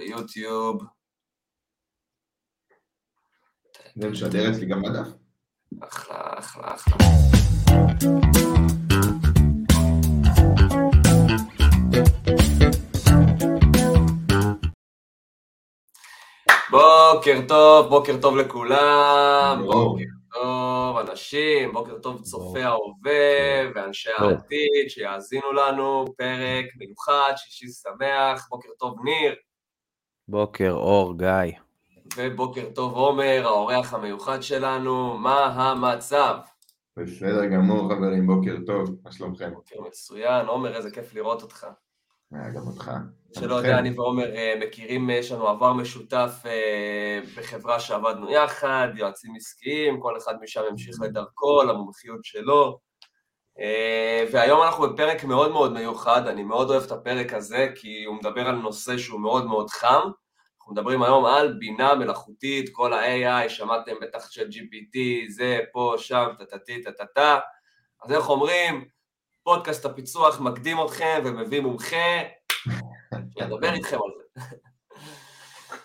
ביוטיוב. זה משדר אצלי גם בדף. אחלה, אחלה, אחלה. בוקר טוב, בוקר טוב לכולם, בוקר טוב אנשים, בוקר טוב צופי ההווה ואנשי העתיד שיאזינו לנו, פרק מיוחד, שישי שמח, בוקר טוב ניר. בוקר אור, גיא. ובוקר טוב עומר, האורח המיוחד שלנו, מה המצב? בסדר גמור חברים, בוקר טוב, מה שלומכם? בוקר מצוין, עומר, איזה כיף לראות אותך. אה, גם אותך. שלא יודע, אני ועומר אה, מכירים, יש לנו עבר משותף אה, בחברה שעבדנו יחד, יועצים עסקיים, כל אחד משם המשיך לדרכו, למומחיות שלו. והיום אנחנו בפרק מאוד מאוד מיוחד, אני מאוד אוהב את הפרק הזה, כי הוא מדבר על נושא שהוא מאוד מאוד חם. אנחנו מדברים היום על בינה מלאכותית, כל ה-AI, שמעתם בטח של GPT, זה, פה, שם, טטטי, טטטה. אז איך אומרים, פודקאסט הפיצוח מקדים אתכם ומביא מומחה, שידבר איתכם על זה.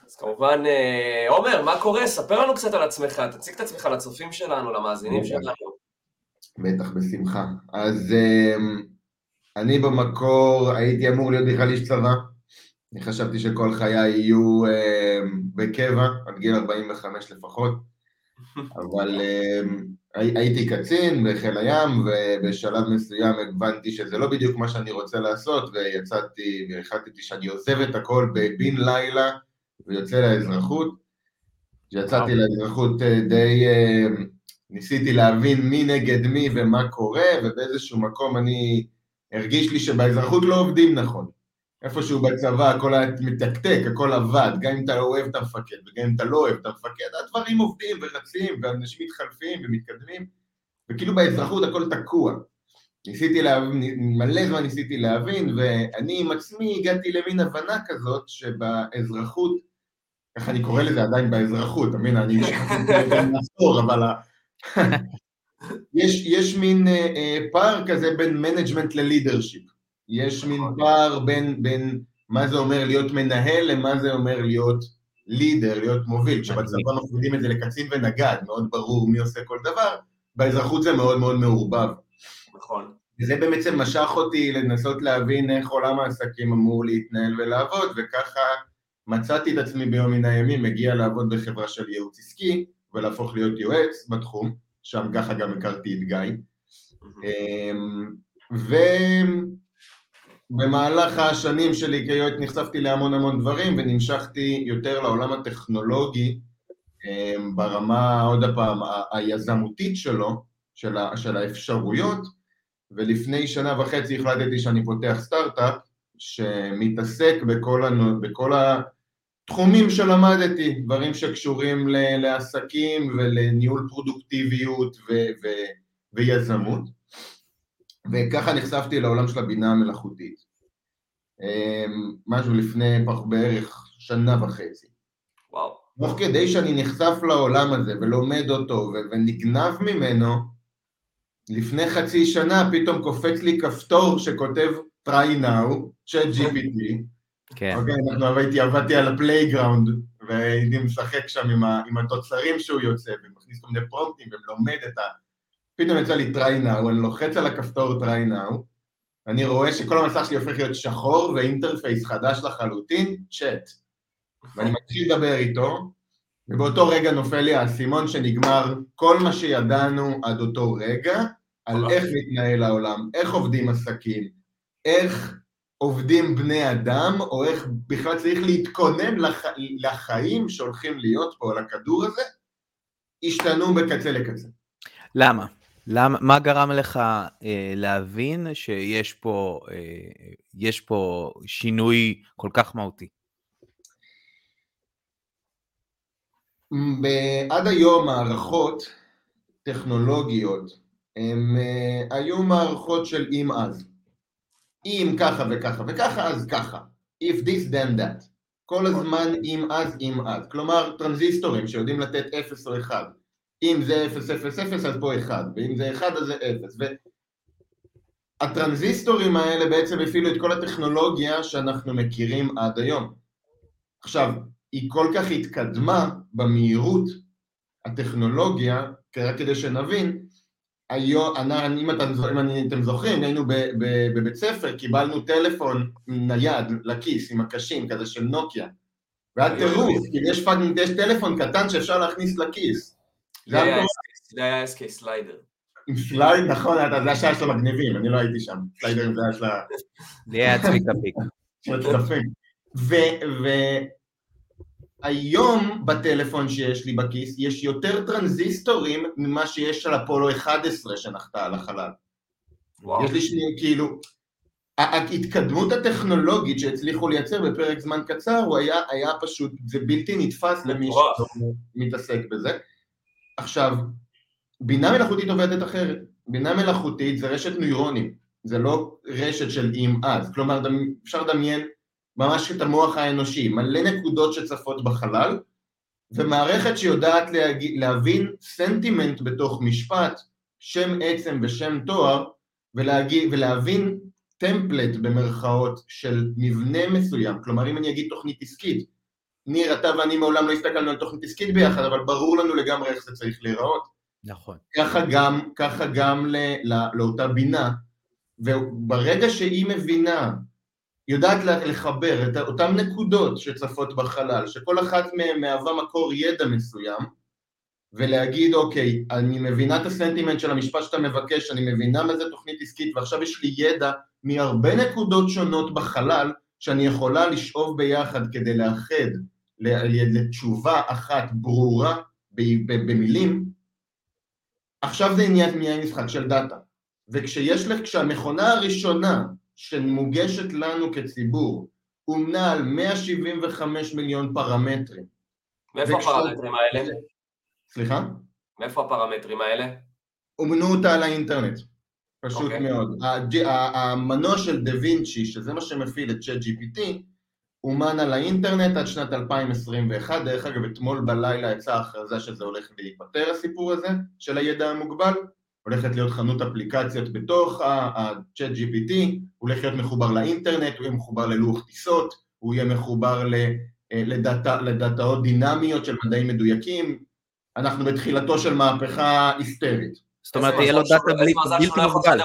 אז כמובן, אה, עומר, מה קורה? ספר לנו קצת על עצמך, תציג את עצמך לצופים שלנו, למאזינים שלנו. בטח, בשמחה. אז אמ, אני במקור הייתי אמור להיות בכלל איש צבא. אני חשבתי שכל חיי יהיו אמ, בקבע, עד גיל 45 לפחות, אבל אמ, הייתי קצין בחיל הים, ובשלב מסוים הבנתי שזה לא בדיוק מה שאני רוצה לעשות, ויצאתי, והחלטתי שאני עוזב את הכל בבין לילה, ויוצא לאזרחות. כשיצאתי לאזרחות אה, די אה, ניסיתי להבין מי נגד מי ומה קורה, ובאיזשהו מקום אני הרגיש לי שבאזרחות לא עובדים נכון. איפשהו בצבא הכל היה מתקתק, הכל עבד, גם אם אתה לא אוהב את המפקד וגם אם אתה לא אוהב את המפקד, הדברים עובדים ורצים ואנשים מתחלפים ומתקדמים, וכאילו באזרחות הכל תקוע. ניסיתי להבין, מלא זמן ניסיתי להבין, ואני עם עצמי הגעתי למין הבנה כזאת שבאזרחות, איך אני קורא לזה עדיין באזרחות, אתה מבין, אני עשור, אבל יש, יש מין אה, אה, פער כזה בין management ל leadership. יש מין נכון. פער בין, בין מה זה אומר להיות מנהל למה זה אומר להיות leader, להיות מוביל. כשבצבא מפרידים את זה לקצין ונגד, מאוד ברור מי עושה כל דבר, באזרחות זה מאוד מאוד מעורבב. נכון. וזה בעצם משך אותי לנסות להבין איך עולם העסקים אמור להתנהל ולעבוד, וככה מצאתי את עצמי ביום מן הימים מגיע לעבוד בחברה של ייעוץ עסקי, ולהפוך להיות יועץ בתחום, שם ככה גם הכרתי את גיא. אמ, ו... במהלך השנים שלי כיועץ נחשפתי להמון המון דברים ונמשכתי יותר לעולם הטכנולוגי אמ, ברמה, עוד הפעם, היזמותית שלו, של, ה, של האפשרויות, ולפני שנה וחצי החלטתי שאני פותח סטארט-אפ שמתעסק בכל, הנו, בכל התחומים שלמדתי, דברים שקשורים ל, לעסקים ולניהול פרודוקטיביות ו, ו, ויזמות. וככה נחשפתי לעולם של הבינה המלאכותית. אמ, משהו לפני בערך שנה וחצי. וואו. תוך כדי שאני נחשף לעולם הזה ולומד אותו ונגנב ממנו, לפני חצי שנה פתאום קופץ לי כפתור שכותב try now, ChatGPT. כן. אוקיי, אנחנו הייתי, עבדתי על ה playground, והייתי משחק שם עם, ה, עם התוצרים שהוא יוצא, ומכניס כל מיני פרומפטים ולומד את ה... פתאום יצא לי try now, אני לוחץ על הכפתור try now, אני רואה שכל המסך שלי הופך להיות שחור ואינטרפייס חדש לחלוטין, צ'אט. ואני מתחיל לדבר איתו, ובאותו רגע נופל לי האסימון שנגמר כל מה שידענו עד אותו רגע, על איך מתנהל העולם, איך עובדים עסקים, איך עובדים בני אדם, או איך בכלל צריך להתכונן לח... לחיים שהולכים להיות פה על הכדור הזה, השתנו בקצה לקצה. למה? למה, מה גרם לך אה, להבין שיש פה, אה, יש פה שינוי כל כך מהותי? עד היום מערכות טכנולוגיות הם אה, היו מערכות של אם אז. אם ככה וככה וככה אז ככה. If this then that. כל נכון. הזמן אם אז אם אז. כלומר טרנזיסטורים שיודעים לתת 0 או 1. אם זה 0, 0, 0 אז פה 1, ואם זה 1 אז זה 0. והטרנזיסטורים האלה בעצם הפעילו את כל הטכנולוגיה שאנחנו מכירים עד היום. עכשיו, היא כל כך התקדמה במהירות הטכנולוגיה, רק כדי שנבין, היום, אני, אם, אתם, אם אתם זוכרים, היינו בבית ספר, קיבלנו טלפון נייד לכיס עם הקשים, כזה של נוקיה. והיה טירוף, כי יש, יש טלפון קטן שאפשר להכניס לכיס. זה היה SK slider. עם slide, נכון, זה השעה של המגניבים, אני לא הייתי שם. slider זה היה של ה... זה היה צביקה פיק. של הצלפים. והיום בטלפון שיש לי בכיס יש יותר טרנזיסטורים ממה שיש על אפולו 11 שנחתה על החלל. יש לי שני, כאילו, ההתקדמות הטכנולוגית שהצליחו לייצר בפרק זמן קצר הוא היה, היה פשוט, זה בלתי נתפס למי שמתעסק בזה. עכשיו, בינה מלאכותית עובדת אחרת. בינה מלאכותית זה רשת נוירונים, זה לא רשת של אם אז. כלומר, אפשר לדמיין ממש את המוח האנושי, מלא נקודות שצפות בחלל, ומערכת שיודעת להבין סנטימנט בתוך משפט, שם עצם ושם תואר, ולהגיד, ולהבין טמפלט במרכאות של מבנה מסוים, כלומר אם אני אגיד תוכנית עסקית, ניר, אתה ואני מעולם לא הסתכלנו על תוכנית עסקית ביחד, אבל ברור לנו לגמרי איך זה צריך להיראות. נכון. ככה גם, ככה גם ל, לא, לאותה בינה, וברגע שהיא מבינה, יודעת לחבר את אותן נקודות שצפות בחלל, שכל אחת מהן מהווה מקור ידע מסוים, ולהגיד, אוקיי, אני מבינה את הסנטימנט של המשפט שאתה מבקש, אני מבינה מה זה תוכנית עסקית, ועכשיו יש לי ידע מהרבה נקודות שונות בחלל, שאני יכולה לשאוב ביחד כדי לאחד לתשובה אחת ברורה במילים, עכשיו זה עניין מעניין משחק של דאטה. וכשיש לך, כשהמכונה הראשונה שמוגשת לנו כציבור אומנה על 175 מיליון פרמטרים. מאיפה הפרמטרים האלה? סליחה? מאיפה הפרמטרים האלה? אומנו אותה על האינטרנט, פשוט okay. אוקיי. מאוד. המנוע של דה וינצ'י, שזה מה שמפעיל את צ'אט GPT, אומן על האינטרנט עד שנת 2021, דרך אגב אתמול בלילה יצאה הכרזה שזה הולך להיפטר הסיפור הזה של הידע המוגבל, הולכת להיות חנות אפליקציות בתוך ה-chat GPT, הולך להיות מחובר לאינטרנט, הוא יהיה מחובר ללוח טיסות, הוא יהיה מחובר אה, לדאטה, לדאטאות דינמיות של מדעים מדויקים, אנחנו בתחילתו של מהפכה היסטרית. זאת אומרת, יהיה לו דאטה בלתי מוגבל.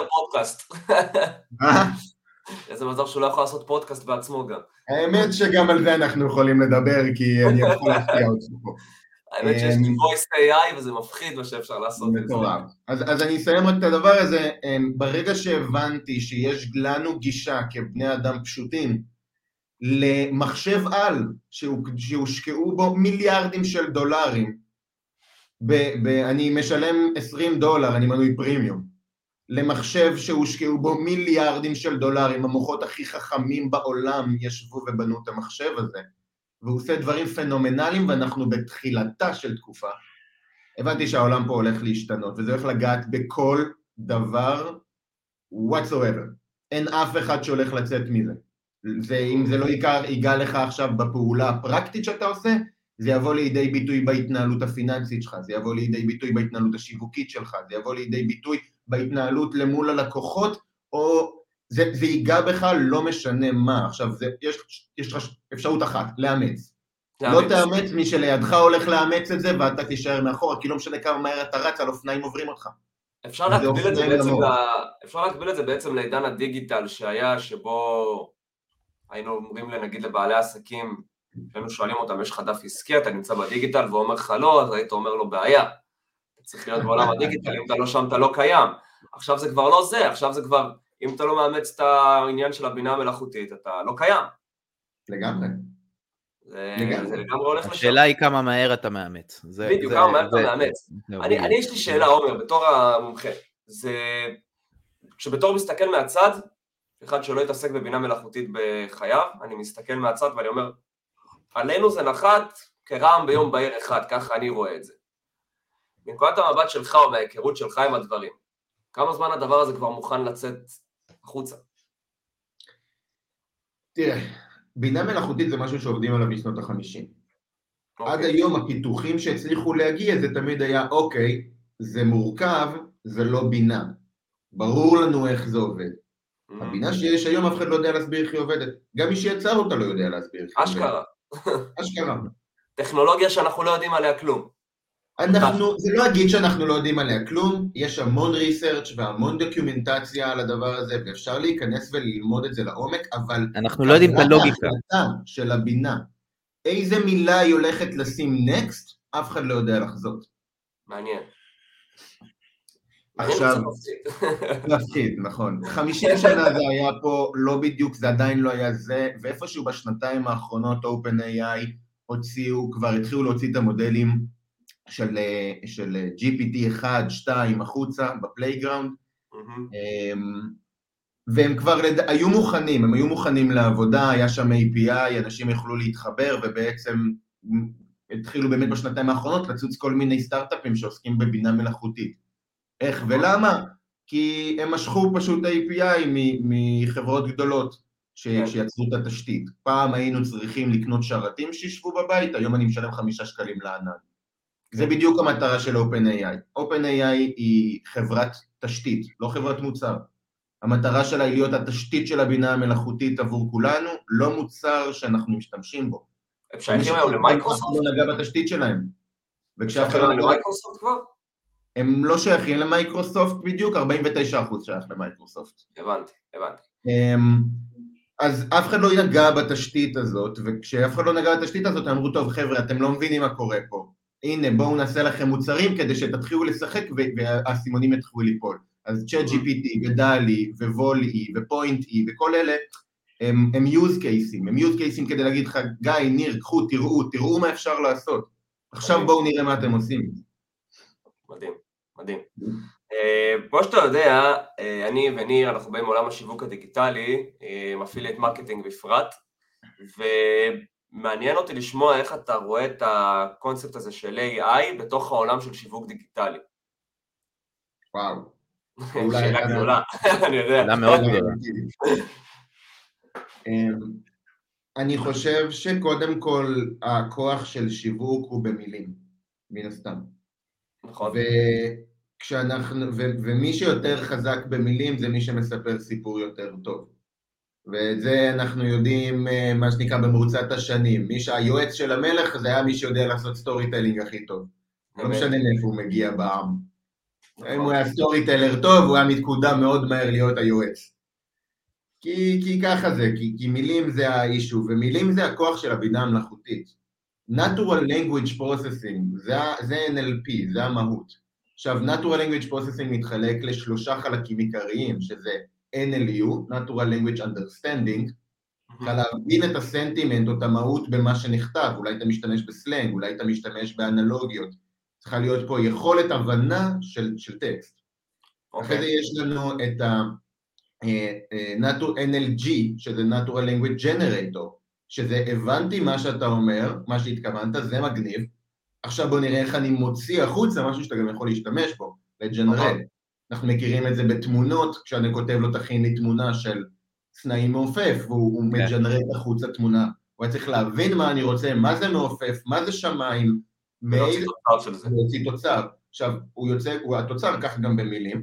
איזה מזל שהוא לא יכול לעשות פודקאסט בעצמו גם. האמת שגם על זה אנחנו יכולים לדבר, כי אני יכול להפתיע אותך פה. האמת שיש לי אמ, voice AI וזה מפחיד מה שאפשר לעשות את זה. אז אני אסיים רק את הדבר הזה, אמ, ברגע שהבנתי שיש לנו גישה כבני אדם פשוטים למחשב על שהושקעו בו מיליארדים של דולרים, אני משלם 20 דולר, אני מנוי פרימיום, למחשב שהושקעו בו מיליארדים של דולרים, המוחות הכי חכמים בעולם ישבו ובנו את המחשב הזה, והוא עושה דברים פנומנליים ואנחנו בתחילתה של תקופה. הבנתי שהעולם פה הולך להשתנות, וזה הולך לגעת בכל דבר whatsoever. אין אף אחד שהולך לצאת מזה. זה, אם זה לא ייגע, ייגע לך עכשיו בפעולה הפרקטית שאתה עושה, זה יבוא לידי ביטוי בהתנהלות הפיננסית שלך, זה יבוא לידי ביטוי בהתנהלות השיווקית שלך, זה יבוא לידי ביטוי בהתנהלות למול הלקוחות, או זה, זה ייגע בך לא משנה מה. עכשיו, זה, יש, יש לך אפשרות אחת, לאמץ. לא תאמץ מי שלידך הולך לאמץ את זה ואתה תישאר מאחורה, כי לא משנה כמה מהר אתה רץ, על אופניים עוברים אותך. אפשר להקביל את זה בעצם, ל... אפשר להקביל את זה בעצם לעידן הדיגיטל שהיה, שבו היינו אומרים נגיד לבעלי עסקים, היינו שואלים אותם, יש לך דף עסקי, אתה נמצא בדיגיטל, והוא אומר לך לא, אז היית אומר לו בעיה. צריך להיות בעולם הדיגיטל, אם אתה לא שם אתה לא קיים. עכשיו זה כבר לא זה, עכשיו זה כבר, אם אתה לא מאמץ את העניין של הבינה המלאכותית, אתה לא קיים. לגמרי. זה, זה לגמרי הולך לשם. השאלה היא כמה מהר אתה מאמץ. זה, בדיוק, זה, כמה מהר אתה מאמץ. אני, אני יש לי שאלה, עומר, בתור המומחה. זה, כשבתור מסתכל מהצד, אחד שלא יתעסק בבינה מלאכותית בחייו, אני מסתכל מהצד ואני אומר, עלינו זה נחת כרעם ביום בהיר אחד, ככה אני רואה את זה. מנקודת המבט שלך או מההיכרות שלך עם הדברים, כמה זמן הדבר הזה כבר מוכן לצאת החוצה? תראה, בינה מלאכותית זה משהו שעובדים עליו משנות החמישים. Okay. עד אוקיי. היום הפיתוחים שהצליחו להגיע זה תמיד היה, אוקיי, זה מורכב, זה לא בינה. ברור לנו איך זה עובד. Mm-hmm. הבינה שיש היום אף אחד לא יודע להסביר איך היא עובדת. גם מי שיצר אותה לא יודע להסביר איך היא עובדת. אשכרה. אשכרה. טכנולוגיה שאנחנו לא יודעים עליה כלום. אנחנו, זה לא אגיד שאנחנו לא יודעים עליה כלום, יש המון ריסרצ' והמון דוקיומנטציה על הדבר הזה, ואפשר להיכנס וללמוד את זה לעומק, אבל... אנחנו לא יודעים את הלוגיקה. ההחלטה של הבינה, איזה מילה היא הולכת לשים נקסט, אף אחד לא יודע לחזות. מעניין. עכשיו, מפחיד, נכון. 50 שנה זה היה פה, לא בדיוק, זה עדיין לא היה זה, ואיפשהו בשנתיים האחרונות OpenAI הוציאו, כבר התחילו להוציא את המודלים של, של GPT 1, 2 החוצה ב playground, אמ, והם כבר לד... היו מוכנים, הם היו מוכנים לעבודה, היה שם API, אנשים יכלו להתחבר, ובעצם התחילו באמת בשנתיים האחרונות לצוץ כל מיני סטארט-אפים שעוסקים בבינה מלאכותית. איך ולמה? כי הם משכו פשוט API מחברות גדולות ש... כן. שיצרו את התשתית. פעם היינו צריכים לקנות שרתים שישבו בבית, היום אני משלם חמישה שקלים לענן. זה. בדיוק המטרה של OpenAI. OpenAI היא חברת תשתית, לא חברת מוצר. המטרה שלה היא להיות התשתית של הבינה המלאכותית עבור כולנו, לא מוצר שאנחנו משתמשים בו. הם שייכים היום למייקרוסופט? לא נגע בתשתית שלהם. וכשאף אחד לא... למייקרוסופט כבר? הם לא שייכים למייקרוסופט בדיוק, 49% שייך למייקרוסופט. הבנתי, הבנתי. אמ, אז אף אחד לא נגע בתשתית הזאת, וכשאף אחד לא נגע בתשתית הזאת, אמרו, טוב חבר'ה, אתם לא מבינים מה קורה פה. הנה, בואו נעשה לכם מוצרים כדי שתתחילו לשחק והאסימונים יתחילו ליפול. אז ChatGPT ו DALL-E ו Point-E וכל אלה הם, הם use cases, הם use cases כדי להגיד לך, גיא, ניר, קחו, תראו, תראו מה אפשר לעשות. עכשיו בואו נראה מה אתם עושים. מדהים, מדהים. אה, כמו שאתה יודע, אה, אני וניר, אנחנו באים מעולם השיווק הדיגיטלי, אה, affiliate marketing בפרט, ומעניין אותי לשמוע איך אתה רואה את הקונספט הזה של AI בתוך העולם של שיווק דיגיטלי. וואו. שאלה גדולה, אני יודע. שאלה מאוד גדולה. אמ, אני חושב שקודם כל הכוח של שיווק הוא במילים, מן הסתם. נכון. וכשאנחנו, ו, ומי שיותר חזק במילים זה מי שמספר סיפור יותר טוב. ואת זה אנחנו יודעים, אה, מה שנקרא, במרוצת השנים. מי שהיועץ של המלך זה היה מי שיודע לעשות storytelling הכי טוב. לא משנה מאיפה הוא מגיע בעם. נכון. אם הוא היה סטורי טיילר טוב, הוא היה מתקודם מאוד מהר להיות היועץ. כי, כי ככה זה, כי, כי מילים זה האישו, ומילים זה הכוח של הבינה המלאכותית. Natural Language Processing, זה, זה NLP, זה המהות. עכשיו, Natural Language Processing מתחלק לשלושה חלקים עיקריים, שזה NLU, Natural Language Understanding, צריכה להבין את הסנטימנט או את המהות במה שנכתב, אולי אתה משתמש בסלנג, אולי אתה משתמש באנלוגיות, צריכה להיות פה יכולת הבנה של, של טקסט. Okay. אחרי זה יש לנו את ה... אה, אה, NLG, שזה Natural Language Generator, שזה הבנתי מה שאתה אומר, מה שהתכוונת, זה מגניב, עכשיו בוא נראה איך אני מוציא החוצה משהו שאתה גם יכול להשתמש בו, לג'נרט. אנחנו מכירים את זה בתמונות, כשאני כותב לו תכין לי תמונה של סנאי מעופף, והוא כן. מג'נרט החוצה תמונה. הוא היה צריך להבין מה אני רוצה, מה זה מעופף, מה זה שמיים, ולהוציא תוצר של זה. ולהוציא תוצר. עכשיו, הוא יוצא, הוא התוצר כך גם במילים,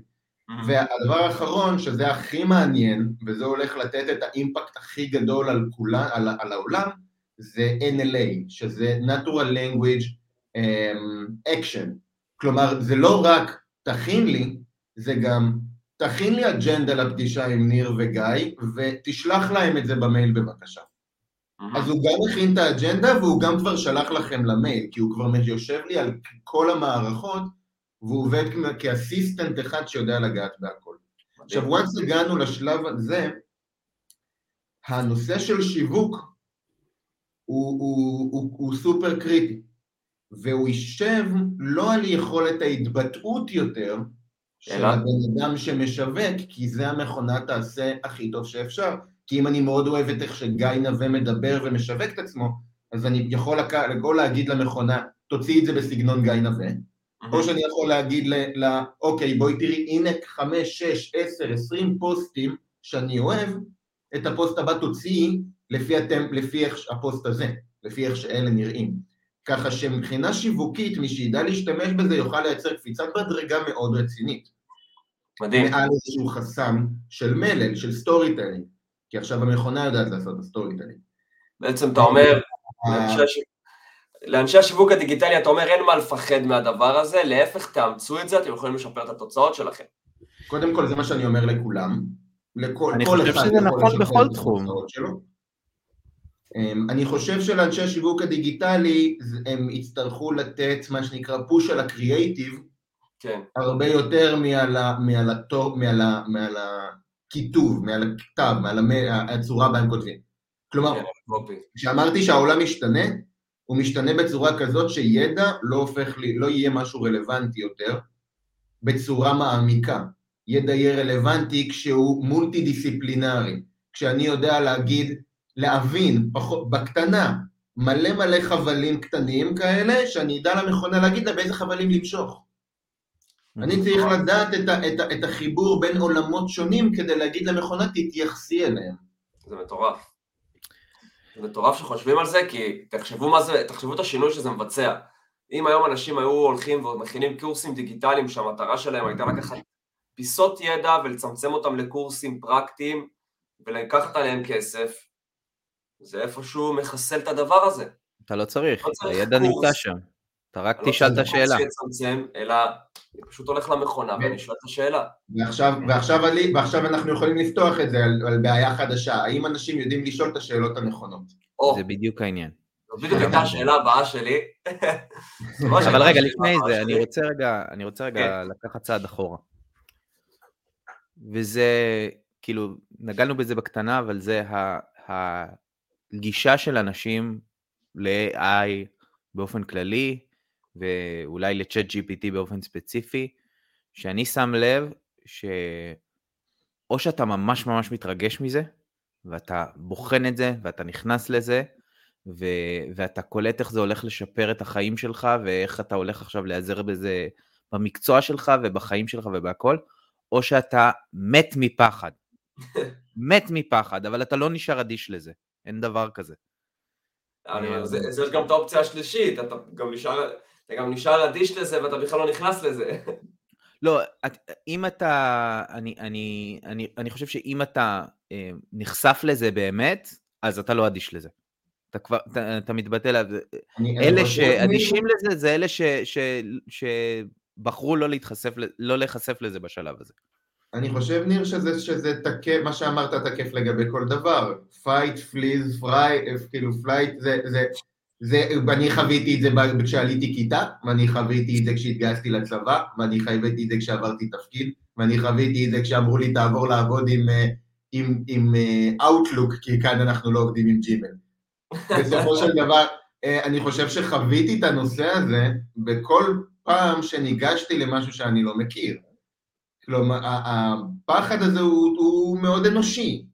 והדבר האחרון, שזה הכי מעניין, וזה הולך לתת את האימפקט הכי גדול על, כולה, על, על העולם, זה NLA, שזה Natural Language um, Action. כלומר, זה לא רק תכין לי, זה גם תכין לי אג'נדה לפגישה עם ניר וגיא, ותשלח להם את זה במייל בבקשה. אז הוא גם הכין את האג'נדה והוא גם כבר שלח לכם למייל, כי הוא כבר יושב לי על כל המערכות והוא עובד כאסיסטנט אחד שיודע לגעת בהכל. עכשיו, once הגענו לשלב הזה, הנושא של שיווק הוא, הוא, הוא, הוא סופר קריטי, והוא יישב לא על יכולת ההתבטאות יותר של הבן אדם שמשווק, כי זה המכונה תעשה הכי טוב שאפשר. כי אם אני מאוד אוהב את איך שגיא נווה מדבר ומשווק את עצמו, אז אני יכול לכל להגיד למכונה, תוציא את זה בסגנון גיא נווה, או שאני יכול להגיד לה, אוקיי, בואי תראי, הנה חמש, שש, עשר, עשרים פוסטים שאני אוהב, את הפוסט הבא תוציאי לפי, אתם, לפי איך הפוסט הזה, לפי איך שאלה נראים. ככה שמבחינה שיווקית, מי שידע להשתמש בזה יוכל לייצר קפיצת מדרגה מאוד רצינית. מדהים. מעל איזשהו חסם של מלל, של storytelling, כי עכשיו המכונה יודעת לעשות את ה storytelling. בעצם אתה אומר, לאנשי השיווק הדיגיטלי אתה אומר אין מה לפחד מהדבר הזה, להפך תאמצו את זה, אתם יכולים לשפר את התוצאות שלכם. קודם כל זה מה שאני אומר לכולם, לכל אני חושב שזה נכון בכל תחום. אמ, אני חושב שלאנשי השיווק הדיגיטלי הם יצטרכו לתת מה שנקרא push על הקריאייטיב, כן. הרבה יותר מעל, מעל, הטוב, מעל, מעל הכיתוב, מעל הכתב, מעל הצורה בה הם כותבים. כלומר, כן, כשאמרתי שהעולם משתנה, הוא משתנה בצורה כזאת שידע לא הופך לי, לא יהיה משהו רלוונטי יותר, בצורה מעמיקה. ידע יהיה רלוונטי כשהוא מולטי דיסציפלינרי, כשאני יודע להגיד, להבין פחות, בקטנה, מלא מלא חבלים קטנים כאלה, שאני אדע למכונה להגיד לה באיזה חבלים למשוך. אני צריך לדעת את, ה, את, ה, את החיבור בין עולמות שונים כדי להגיד למכונה תתייחסי אליהם. זה מטורף. זה מטורף שחושבים על זה, כי תחשבו מה זה, תחשבו את השינוי שזה מבצע. אם היום אנשים היו הולכים ומכינים קורסים דיגיטליים שהמטרה שלהם הייתה לקחת פיסות ידע ולצמצם אותם לקורסים פרקטיים ולקחת עליהם כסף, זה איפשהו מחסל את הדבר הזה. אתה לא צריך, לא הידע נמצא שם. אתה רק לא תשאל את השאלה. שיצמצם, אלא אני פשוט הולך למכונה ואני שואל את השאלה. ועכשיו, ועכשיו, עלי, ועכשיו אנחנו יכולים לפתוח את זה על, על בעיה חדשה, האם אנשים יודעים לשאול את השאלות הנכונות? זה בדיוק העניין. זו בדיוק הייתה השאלה הבאה שלי. אבל רגע, לפני זה, אני רוצה רגע, אני רוצה רגע כן. לקחת צעד אחורה. וזה, כאילו, נגענו בזה בקטנה, אבל זה הגישה של אנשים ל-AI באופן כללי, ואולי לצ'אט GPT באופן ספציפי, שאני שם לב שאו שאתה ממש ממש מתרגש מזה, ואתה בוחן את זה, ואתה נכנס לזה, ו- ואתה קולט איך זה הולך לשפר את החיים שלך, ואיך אתה הולך עכשיו להיעזר בזה במקצוע שלך ובחיים שלך ובהכל, או שאתה מת מפחד. מת מפחד, אבל אתה לא נשאר אדיש לזה, אין דבר כזה. זה יש גם את האופציה השלישית, אתה גם נשאר, אתה גם נשאר אדיש לזה ואתה בכלל לא נכנס לזה. לא, אם אתה, אני, אני, אני, אני חושב שאם אתה אה, נחשף לזה באמת, אז אתה לא אדיש לזה. אתה כבר, אתה, אתה מתבטא לה... אלה שאדישים לזה, זה אלה ש, ש, שבחרו לא להתחשף, לא להיחשף לזה בשלב הזה. אני חושב, ניר, שזה, שזה תקף, מה שאמרת תקף לגבי כל דבר. fight, freeze, fray, כאילו flight, זה, זה, זה, ואני חוויתי את זה כשעליתי כיתה, ואני חוויתי את זה כשהתגייסתי לצבא, ואני חוויתי את זה כשעברתי תפקיד, ואני חוויתי את זה כשאמרו לי תעבור לעבוד עם, אה, עם, עם אה, Outlook, כי כאן אנחנו לא עובדים עם Gmail. בסופו של דבר, אה, אני חושב שחוויתי את הנושא הזה בכל פעם שניגשתי למשהו שאני לא מכיר. כלומר, הפחד הזה הוא, הוא מאוד אנושי,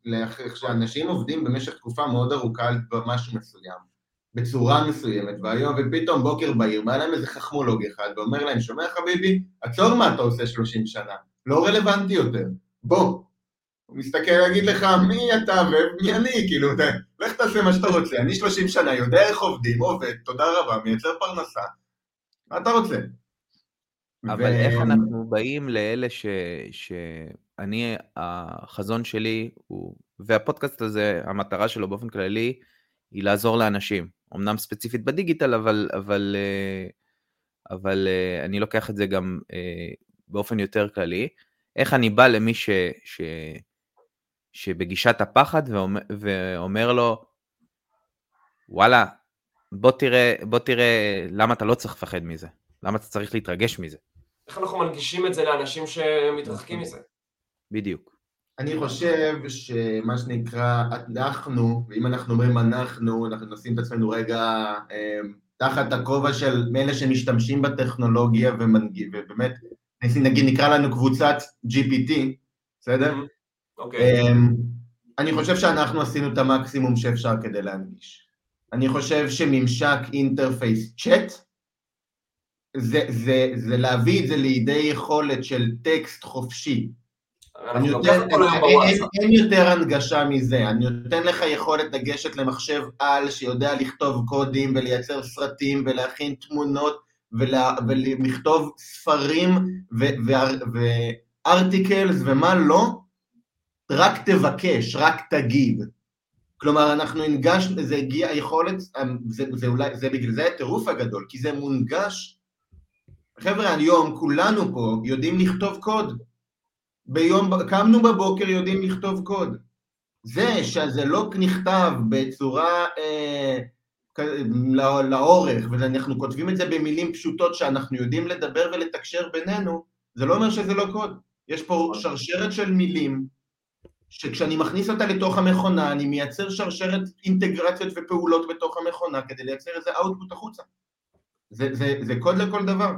שאנשים עובדים במשך תקופה מאוד ארוכה על משהו מסוים. בצורה מסוימת, והיום, ופתאום בוקר בהיר, בא להם איזה חכמולוג אחד ואומר להם, שומע חביבי, עצור מה אתה עושה 30 שנה, לא רלוונטי יותר, בוא. הוא מסתכל להגיד לך, מי אתה ומי אני, כאילו, לך תעשה מה שאתה רוצה, אני 30 שנה, יודע איך עובדים, עובד, תודה רבה, מייצר פרנסה, מה אתה רוצה? אבל ו... איך אנחנו באים לאלה ש... שאני, החזון שלי הוא, והפודקאסט הזה, המטרה שלו באופן כללי, היא לעזור לאנשים. אמנם ספציפית בדיגיטל, אבל, אבל, אבל אני לוקח את זה גם באופן יותר כללי. איך אני בא למי ש, ש, שבגישת הפחד ואומר, ואומר לו, וואלה, בוא תראה, בוא תראה למה אתה לא צריך לפחד מזה, למה אתה צריך להתרגש מזה. איך אנחנו מנגישים את זה לאנשים שמתרחקים מזה? בדיוק. אני חושב שמה שנקרא, אנחנו, ואם אנחנו אומרים אנחנו, אנחנו נשים את עצמנו רגע אמ, תחת הכובע של אלה שמשתמשים בטכנולוגיה ומנגיב, ובאמת, נגיד נקרא לנו קבוצת GPT, בסדר? אוקיי. Okay. אמ, אני חושב שאנחנו עשינו את המקסימום שאפשר כדי להנגיש. אני חושב שממשק אינטרפייס צ'אט, זה, זה, זה להביא את זה לידי יכולת של טקסט חופשי, אין יותר הנגשה מזה, אני נותן לך יכולת לגשת למחשב על שיודע לכתוב קודים ולייצר סרטים ולהכין תמונות ולכתוב ספרים וארטיקלס ומה לא, רק תבקש, רק תגיד. כלומר, אנחנו הנגשנו, זה הגיע, היכולת, זה, זה אולי, זה בגלל זה הטירוף הגדול, כי זה מונגש. חבר'ה, היום כולנו פה יודעים לכתוב קוד. ביום, קמנו בבוקר יודעים לכתוב קוד. זה שזה לא נכתב בצורה אה, לא, לאורך, ואנחנו כותבים את זה במילים פשוטות שאנחנו יודעים לדבר ולתקשר בינינו, זה לא אומר שזה לא קוד. יש פה שרשרת של מילים, שכשאני מכניס אותה לתוך המכונה, אני מייצר שרשרת אינטגרציות ופעולות בתוך המכונה כדי לייצר איזה אאוטפוט החוצה. זה, זה, זה קוד לכל דבר.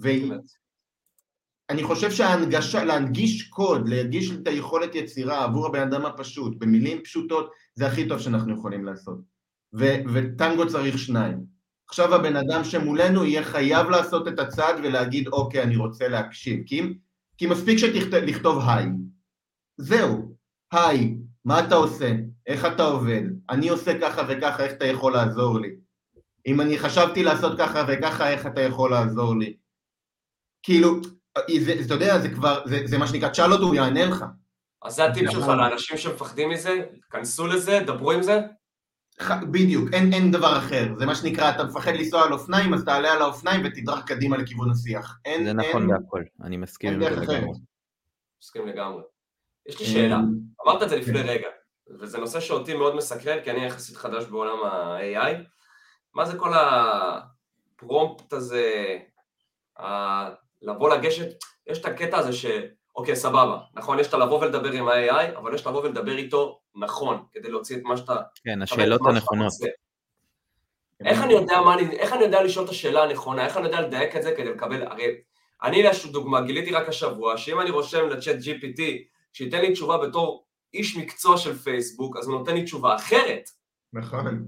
ואני חושה שההנגשה, להנגיש קוד, להנגיש את היכולת יצירה עבור הבן אדם הפשוט, במילים פשוטות, זה הכי טוב שאנחנו יכולים לעשות. ו- וטנגו צריך שניים. עכשיו הבן אדם שמולנו יהיה חייב לעשות את הצעד ולהגיד, אוקיי, אני רוצה להקשיב. כי, כי מספיק שתכתוב היי. זהו, היי, מה אתה עושה? איך אתה עובד? אני עושה ככה וככה, איך אתה יכול לעזור לי? אם אני חשבתי לעשות ככה וככה, איך אתה יכול לעזור לי? כאילו, זה, אתה יודע, זה כבר, זה, זה מה שנקרא, תשאל אותו, הוא יענה לך. אז זה הטיפ שלך לאנשים שמפחדים מזה, כנסו לזה, דברו עם זה? בדיוק, אין, אין דבר אחר, זה מה שנקרא, אתה מפחד לנסוע על אופניים, אז תעלה על האופניים ותדרך קדימה לכיוון השיח. אין, זה נכון בהכל, אני מסכים עם זה לגמרי. מסכים לגמרי. יש לי שאלה, אמרת את זה לפני כן. רגע, וזה נושא שאותי מאוד מסקרן, כי אני יחסית חדש בעולם ה-AI. מה זה כל הפרומפט הזה, לבוא לגשת, יש את הקטע הזה ש... אוקיי, סבבה, נכון, יש את לבוא ולדבר עם ה-AI, אבל יש את לבוא ולדבר איתו נכון, כדי להוציא את מה שאתה... כן, השאלות הנכונות. איך אני יודע מה אני, איך אני יודע לשאול את השאלה הנכונה, איך אני יודע לדייק את זה כדי לקבל, הרי אני לאיזושהי דוגמה, גיליתי רק השבוע, שאם אני רושם לצ'אט GPT, שייתן לי תשובה בתור איש מקצוע של פייסבוק, אז הוא נותן לי תשובה אחרת. נכון.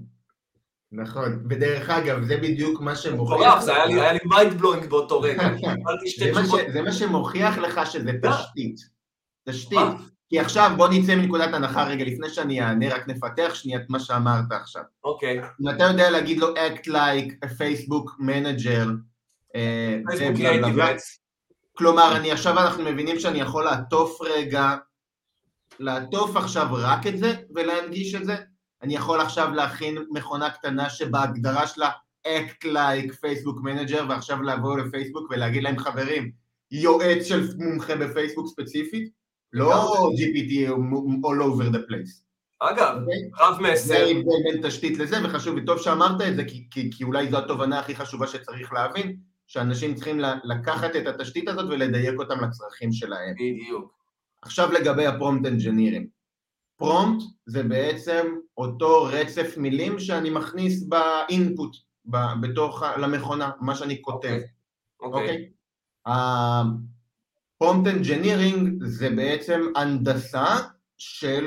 נכון, ודרך אגב, זה בדיוק מה שמוכיח... זה היה לי mind blowing באותו רגע. זה מה שמוכיח לך שזה תשתית. תשתית. כי עכשיו בוא נצא מנקודת הנחה רגע, לפני שאני אענה, רק נפתח שנייה את מה שאמרת עכשיו. אוקיי. אם אתה יודע להגיד לו act like a Facebook manager, אה, כלומר, אני עכשיו אנחנו מבינים שאני יכול לעטוף רגע, לעטוף עכשיו רק את זה ולהנגיש את זה, אני יכול עכשיו להכין מכונה קטנה שבהגדרה שלה act like Facebook manager ועכשיו לבוא לפייסבוק ולהגיד להם חברים, יועץ של מומחה בפייסבוק ספציפית, לא GPT all over the place. אגב? אוקיי? רב מסר. זה בין תשתית לזה, וחשוב, וטוב שאמרת את זה, כי, כי, כי אולי זו התובנה הכי חשובה שצריך להבין, שאנשים צריכים לקחת את התשתית הזאת ולדייק אותם לצרכים שלהם. בדיוק. עכשיו לגבי הפרומפט אנג'ינירים. פרומפט זה בעצם אותו רצף מילים שאני מכניס באינפוט, בתוך, למכונה, מה שאני כותב. אוקיי. ה prompt engineering זה בעצם הנדסה של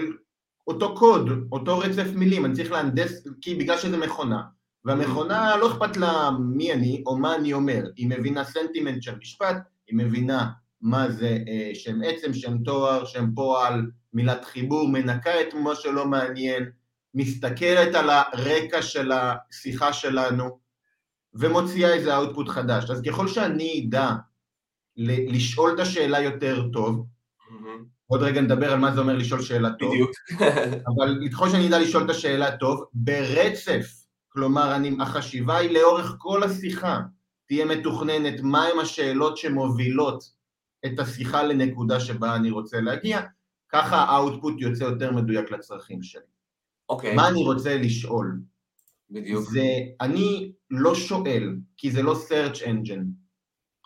אותו קוד, אותו רצף מילים, אני צריך להנדס, כי בגלל שזה מכונה, והמכונה לא אכפת לה מי אני או מה אני אומר, היא מבינה סנטימנט של משפט, היא מבינה מה זה אה, שם עצם, שם תואר, שם פועל, מילת חיבור, מנקה את מה שלא מעניין, מסתכלת על הרקע של השיחה שלנו ומוציאה איזה אאוטפוט חדש. אז ככל שאני אדע לשאול את השאלה יותר טוב, mm-hmm. עוד רגע נדבר על מה זה אומר לשאול שאלה טוב, בדיוק. אבל ככל שאני אדע לשאול את השאלה טוב, ברצף, כלומר אני, החשיבה היא לאורך כל השיחה, תהיה מתוכננת מהם השאלות שמובילות את השיחה לנקודה שבה אני רוצה להגיע, ככה האוטפוט יוצא יותר מדויק לצרכים שלי. אוקיי. Okay. מה אני רוצה לשאול? בדיוק. זה, אני לא שואל, כי זה לא search engine,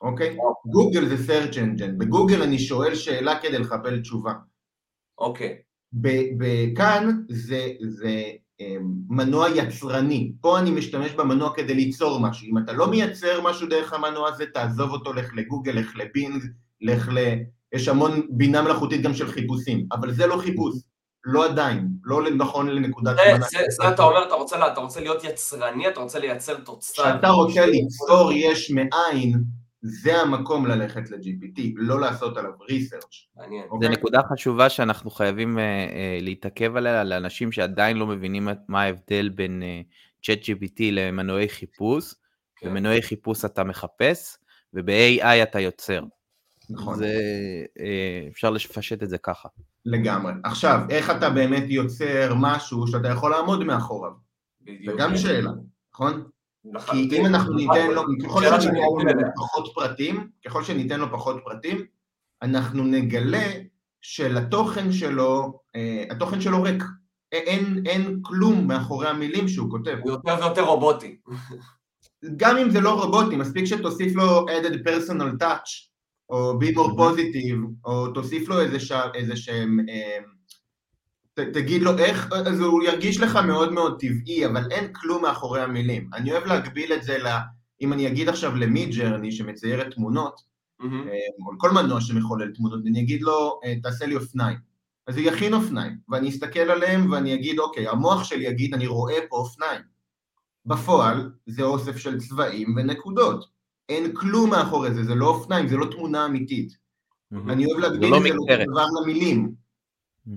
אוקיי? Okay? גוגל okay. זה search engine, בגוגל אני שואל שאלה כדי לקבל תשובה. אוקיי. Okay. כאן זה, זה אמ, מנוע יצרני, פה אני משתמש במנוע כדי ליצור משהו, אם אתה לא מייצר משהו דרך המנוע הזה, תעזוב אותו, לך לגוגל, לך לבינג, לך ל... יש המון בינה מלאכותית גם של חיפושים, אבל זה לא חיפוש, לא עדיין, לא נכון לנקודת זמן. זה, זה אתה אומר, אתה רוצה, אתה רוצה להיות יצרני, אתה רוצה לייצר תוצאה. כשאתה רוצה ליצור יש מאין, זה המקום ללכת ל-GPT, לא לעשות עליו ריסרצ'. מעניין. זו אוקיי? נקודה חשובה שאנחנו חייבים uh, uh, להתעכב עליה לאנשים שעדיין לא מבינים מה ההבדל בין צ'אט uh, GPT למנועי חיפוש. כן. במנועי חיפוש אתה מחפש, וב-AI אתה יוצר. נכון. זה, אה, אפשר לפשט את זה ככה. לגמרי. עכשיו, איך אתה באמת יוצר משהו שאתה יכול לעמוד מאחוריו? בדיוק. זה גם שאלה, נכון? כי לחלוטין. אם אנחנו ניתן לו, ככל שניתן לו. פחות פרטים, ככל שניתן לו פחות פרטים, אנחנו נגלה שלתוכן שלו, אה, התוכן שלו ריק. אין, אין כלום מאחורי המילים שהוא כותב. הוא יותר ויותר רובוטי. גם אם זה לא רובוטי, מספיק שתוסיף לו added personal touch, או be more positive, או תוסיף לו איזה, ש... איזה שהם... אה, ת, תגיד לו איך, אז הוא ירגיש לך מאוד מאוד טבעי, אבל אין כלום מאחורי המילים. אני אוהב להגביל את זה ל... אם אני אגיד עכשיו למי ג'רני שמציירת תמונות. אה, או לכל מנוע שמחולל תמונות, ואני אגיד לו, אה, תעשה לי אופניים. אז הוא יכין אופניים, ואני אסתכל עליהם ואני אגיד, אוקיי, המוח שלי יגיד, אני רואה פה אופניים. בפועל, זה אוסף של צבעים ונקודות. אין כלום מאחורי זה, זה לא אופניים, זה לא תמונה אמיתית. אני אוהב להקביל לא את זה לאותו מקטרת. דבר למילים.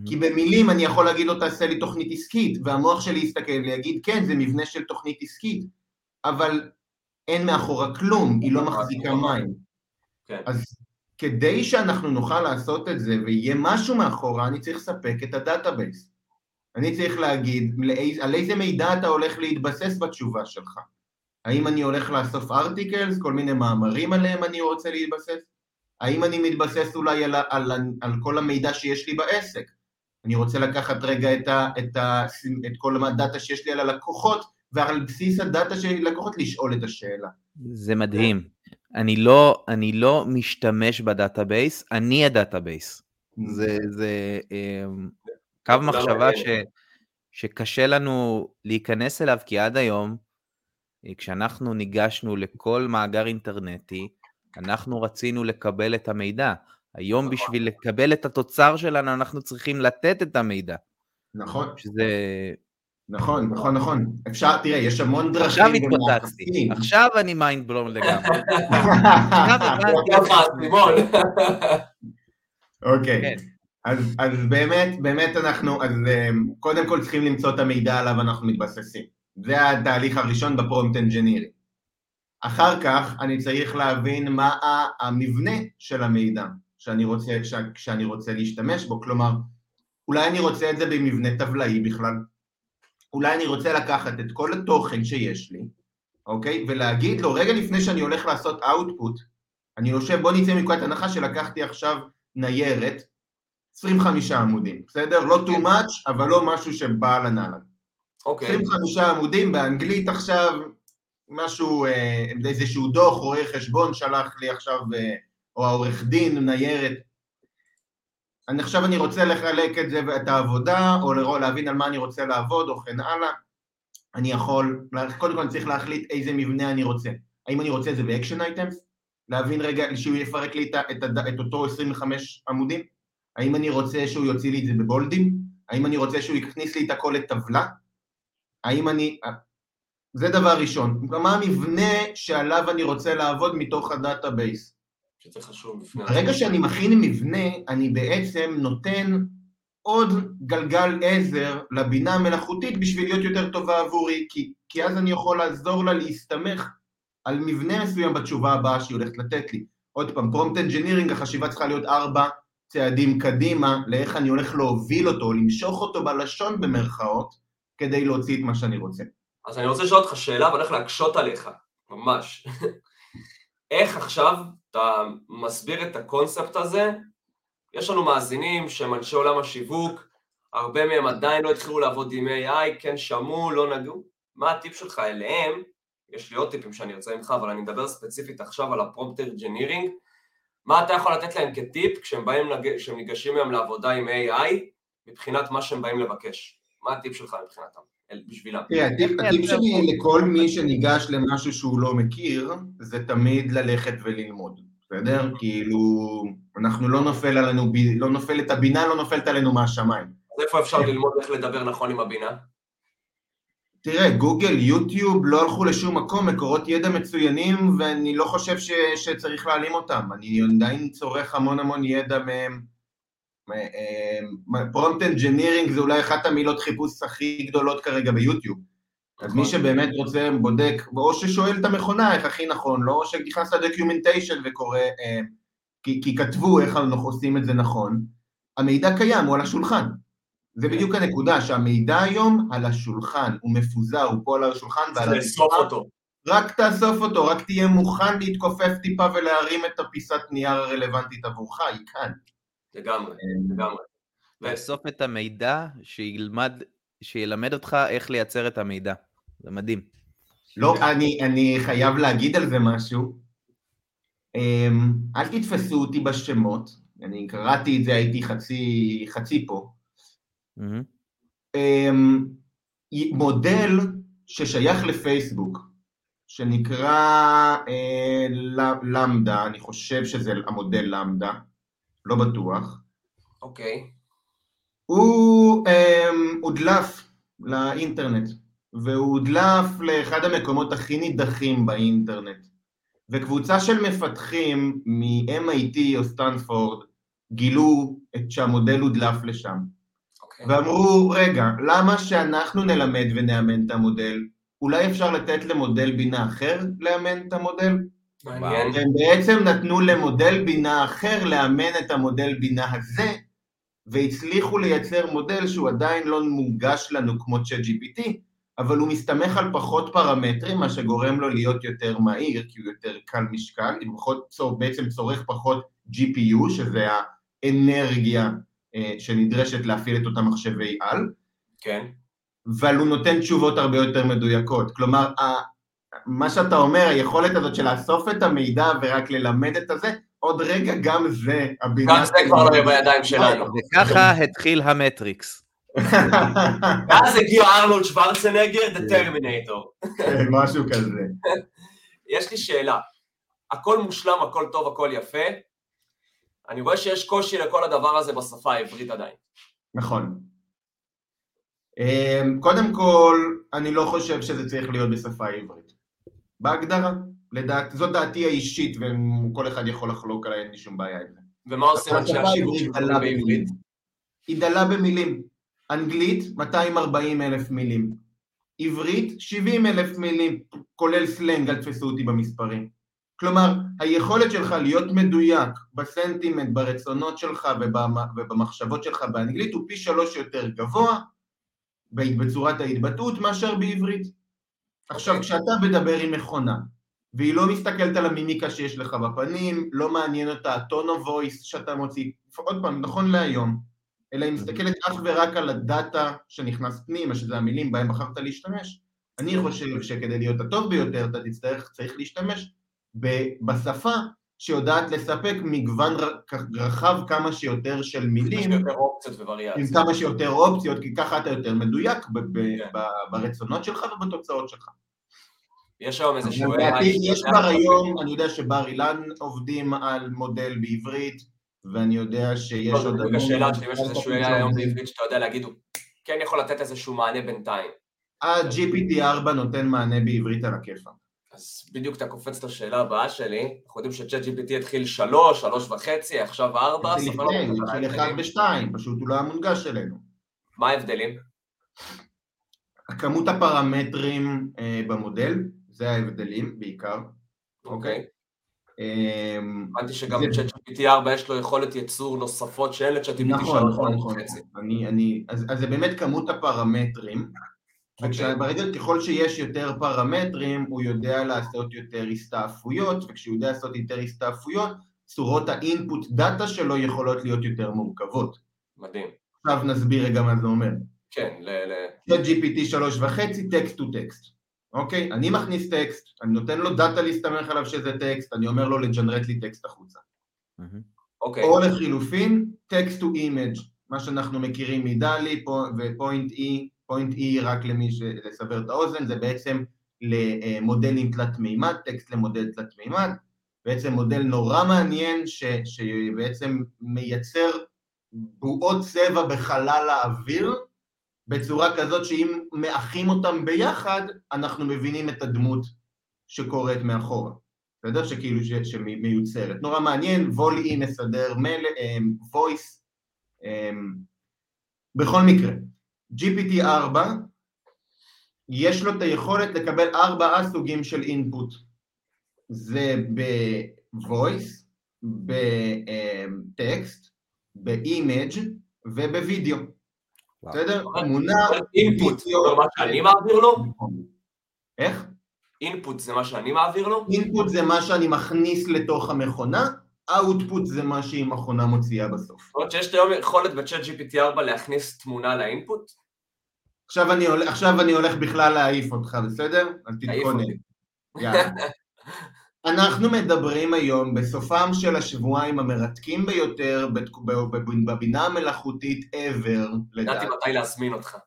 כי במילים אני יכול להגיד לו, תעשה לי תוכנית עסקית, והמוח שלי יסתכל ויגיד, כן, זה מבנה של תוכנית עסקית, אבל אין מאחורה כלום, היא לא מחזיקה מים. כן. אז כדי שאנחנו נוכל לעשות את זה ויהיה משהו מאחורה, אני צריך לספק את ה database. אני צריך להגיד לו איז, על איזה מידע אתה הולך להתבסס בתשובה שלך. האם אני הולך לאסוף articles, כל מיני מאמרים עליהם אני רוצה להתבסס? האם אני מתבסס אולי על, על, על כל המידע שיש לי בעסק? אני רוצה לקחת רגע את, ה, את, ה, את כל הדאטה שיש לי על הלקוחות, ועל בסיס הדאטה של לקוחות לשאול את השאלה. זה מדהים. אני לא, אני לא משתמש ב database, אני ה database. זה, זה אמ, קו נקודה מחשבה ש. שקשה לנו להיכנס אליו, כי עד היום, כשאנחנו ניגשנו לכל מאגר אינטרנטי, אנחנו רצינו לקבל את המידע. היום נכון. בשביל לקבל את התוצר שלנו, אנחנו צריכים לתת את המידע. נכון, שזה... נכון, נכון, נכון. אפשר, תראה, יש המון דרכים. עכשיו התפוצצתי. עכשיו אני mind blown לגמרי. עכשיו הבנתי. אוקיי. כן. אז, באמת, באמת אנחנו, אז um, קודם כל צריכים למצוא את המידע עליו אנחנו מתבססים. זה התהליך הראשון בפרומפט אנג'ינירי. אחר כך אני צריך להבין מה המבנה של המידע שאני רוצה, שאני רוצה להשתמש בו, כלומר, אולי אני רוצה את זה במבנה טבלאי בכלל, אולי אני רוצה לקחת את כל התוכן שיש לי, אוקיי? ולהגיד לו, רגע לפני שאני הולך לעשות output, אני יושב, בוא נצא מנקודת הנחה שלקחתי עכשיו ניירת, 25 עמודים, בסדר? לא too much, אבל לא משהו שבא על הנעלן. אוקיי. 25 עמודים באנגלית עכשיו, משהו, אה, איזשהו דוח, רואה חשבון שלח לי עכשיו, אה, או העורך דין, ניירת. אני עכשיו אני רוצה לחלק את זה ואת העבודה, או להבין על מה אני רוצה לעבוד, או כן הלאה. אני יכול, קודם כל אני צריך להחליט איזה מבנה אני רוצה. האם אני רוצה את זה ב action items? להבין רגע, שהוא יפרק לי את, את, את אותו 25 עמודים? האם אני רוצה שהוא יוציא לי את זה בבולדים? האם אני רוצה שהוא יכניס לי את הכל לטבלה? האם אני... זה דבר ראשון. מה המבנה שעליו אני רוצה לעבוד מתוך ה database? שזה חשוב ברגע שאני מכין מבנה, אני בעצם נותן עוד גלגל עזר לבינה המלאכותית בשביל להיות יותר טובה עבורי, כי, כי אז אני יכול לעזור לה להסתמך על מבנה מסוים בתשובה הבאה שהיא הולכת לתת לי. עוד פעם, prompt engineering, החשיבה צריכה להיות ארבע צעדים קדימה, לאיך אני הולך להוביל אותו, למשוך אותו בלשון במרכאות, כדי להוציא את מה שאני רוצה. אז אני רוצה לשאול אותך שאלה ואני הולך להקשות עליך, ממש. איך עכשיו אתה מסביר את הקונספט הזה? יש לנו מאזינים שהם אנשי עולם השיווק, הרבה מהם עדיין לא התחילו לעבוד עם AI, כן שמעו, לא נגעו. מה הטיפ שלך אליהם? יש לי עוד טיפים שאני ארצה ממך, אבל אני מדבר ספציפית עכשיו על ה prompt engineering. מה אתה יכול לתת להם כטיפ כשהם באים. כשהם ניגשים היום לעבודה עם AI, מבחינת מה שהם באים לבקש? מה הטיפ שלך מבחינתם, אל- בשבילם? תראה, הטיפ, הטיפ שלי לכל מי שניגש למשהו שהוא לא מכיר, זה תמיד ללכת וללמוד, בסדר? כאילו, אנחנו לא נופל עלינו, ב- לא נופלת, הבינה לא נופלת עלינו מהשמיים. אז איפה אפשר ללמוד איך לדבר נכון עם הבינה? תראה, גוגל, יוטיוב לא הלכו לשום מקום, מקורות ידע מצוינים, ואני לא חושב ש, שצריך להעלים אותם. אני עדיין צורך המון המון ידע מהם. prompt engineering זה אולי אחת המילות חיפוש הכי גדולות כרגע ביוטיוב. אז מי נכון. שבאמת רוצה, בודק, או ששואל את המכונה איך הכי נכון, לא שנכנס לדוקיומנטיישן וקורא, אה, כי, כי כתבו איך אנחנו עושים את זה נכון, המידע קיים, הוא על השולחן. זה בדיוק הנקודה, שהמידע היום על השולחן, הוא מפוזר, הוא פה על השולחן ועל לאסוף אותו. רק תאסוף אותו, רק תהיה מוכן להתכופף טיפה ולהרים את הפיסת נייר הרלוונטית עבורך, היא כאן. לגמרי, לגמרי. לאסוף את המידע שילמד, שילמד אותך איך לייצר את המידע. זה מדהים. לא, אני, אני חייב להגיד על זה משהו. אמ, אל תתפסו אותי בשמות, אני קראתי את זה, הייתי חצי, חצי פה. אמ, מודל ששייך לפייסבוק, שנקרא אה, למדה, אני חושב שזה המודל למדה, לא בטוח. אוקיי. הוא אה, הודלף לאינטרנט, והוא הודלף לאחד המקומות הכי נידחים באינטרנט. וקבוצה של מפתחים מ-MIT או סטנפורד גילו את שהמודל הודלף לשם. Okay. אוקיי. ואמרו, רגע, למה שאנחנו נלמד ונאמן את המודל? אולי אפשר לתת למודל בינה אחר לאמן את המודל? מעניין. הם בעצם נתנו למודל בינה אחר לאמן את המודל בינה הזה, והצליחו לייצר מודל שהוא עדיין לא מונגש לנו כמו ChatGPT, אבל הוא מסתמך על פחות פרמטרים, מה שגורם לו להיות יותר מהיר, כי הוא יותר קל משקל, הוא בעצם צורך פחות GPU, שזה האנרגיה אה, שנדרשת להפעיל את אותם מחשבי על. כן. אבל הוא נותן תשובות הרבה יותר מדויקות. כלומר, מה שאתה אומר, היכולת הזאת של לאסוף את המידע ורק ללמד את הזה, עוד רגע גם זה, הבינה... גם זה כבר לא יהיה בידיים שלנו. וככה התחיל המטריקס. ואז הגיע ארנולד שוורצנגר, The Terminator. כן, משהו כזה. יש לי שאלה, הכל מושלם, הכל טוב, הכל יפה, אני רואה שיש קושי לכל הדבר הזה בשפה העברית עדיין. נכון. אמ, קודם כל, אני לא חושב שזה צריך להיות בשפה העברית. בהגדרה, לדעת, זאת דעתי האישית, וכל אחד יכול לחלוק עליי, אין לי שום בעיה עם זה. ומה עושים אנשי השיווק בעברית? היא דלה במילים. אנגלית, 240 אלף מילים. עברית, 70 אלף מילים, כולל סלנג, אל תפסו אותי במספרים. כלומר, היכולת שלך להיות מדויק בסנטימנט, ברצונות שלך ובמחשבות שלך באנגלית הוא פי שלוש יותר גבוה בצורת ההתבטאות מאשר בעברית. עכשיו, אוקיי. כשאתה מדבר עם מכונה, והיא לא מסתכלת על המימיקה שיש לך בפנים, לא מעניין אותה הטון או וויס שאתה מוציא, עוד פעם, נכון להיום, אלא היא מסתכלת אך ורק על הדאטה שנכנס פנימה, שזה המילים בהם בחרת להשתמש. אני חושב שכדי להיות הטוב ביותר, אתה תצטרך, צריך להשתמש בשפה שיודעת לספק מגוון רחב כמה שיותר של מילים. עם כמה שיותר אופציות, כי ככה אתה יותר מדויק כן. ברצונות שלך ובתוצאות שלך. יש היום איזה שהוא... יש כבר היום, אני יודע שבר אילן עובדים על מודל בעברית, ואני יודע שיש עוד... לא, השאלה שלי, יש איזשהו AI היום בעברית שאתה יודע להגיד, הוא כן יכול לתת איזשהו מענה בינתיים. ה-GPT4 נותן מענה בעברית על הכיפה. אז בדיוק אתה קופץ לשאלה הבאה שלי, אנחנו יודעים ש-Chat GPT התחיל שלוש, שלוש וחצי, עכשיו ארבע, לא הוא התחיל אחד ושתיים, פשוט הוא לא היה מונגש אלינו. מה ההבדלים? כמות הפרמטרים אה, במודל, זה ההבדלים בעיקר. אוקיי. אמ, הבנתי שגם ל-Chat GPT 4 יש לו יכולת ייצור נוספות שאין ל-Chat GPT 3 נכון, נכון, נכון. אז זה באמת כמות הפרמטרים. וברגע ככל שיש יותר פרמטרים, הוא יודע לעשות יותר הסתעפויות, וכשהוא יודע לעשות יותר הסתעפויות, צורות ה input data שלו יכולות להיות יותר מורכבות. מדהים. עכשיו נסביר רגע מה זה אומר. כן, ל... ל... GPT שלוש וחצי, text to text. אוקיי? אני מכניס טקסט, אני נותן לו דאטה להסתמך עליו שזה טקסט, אני אומר לו ל generate לי טקסט החוצה. אוקיי. או לחילופין, text to image, מה שאנחנו מכירים מדלי ופוינט E, פוינט E רק למי שלסבר את האוזן, זה בעצם למודלים תלת מימד, טקסט למודל תלת מימד, בעצם מודל נורא מעניין ש, שבעצם מייצר בועות צבע בחלל האוויר בצורה כזאת שאם מאחים אותם ביחד, אנחנו מבינים את הדמות שקורית מאחורה. בסדר? שכאילו ש, שמיוצרת. נורא מעניין, וולי מסדר מל, voice. אמ, אמ, בכל מקרה, GPT-4, יש לו את היכולת לקבל ארבעה סוגים של input. זה ב-voice, בטקסט ב image ובווידאו. בסדר? תמונה, input, זה מה שאני מעביר לו? איך? input זה מה שאני מעביר לו? input זה מה שאני מכניס לתוך המכונה, אאוטפוט זה מה שהיא מכונה מוציאה בסוף. זאת אומרת שיש היום יכולת בצ'אט GPT 4 להכניס תמונה לאינפוט? עכשיו אני, הולך, עכשיו אני הולך בכלל להעיף אותך, בסדר? אז תתכונן. אנחנו מדברים היום בסופם של השבועיים המרתקים ביותר בבינה המלאכותית ever, לדעתי. מתי להזמין אותך.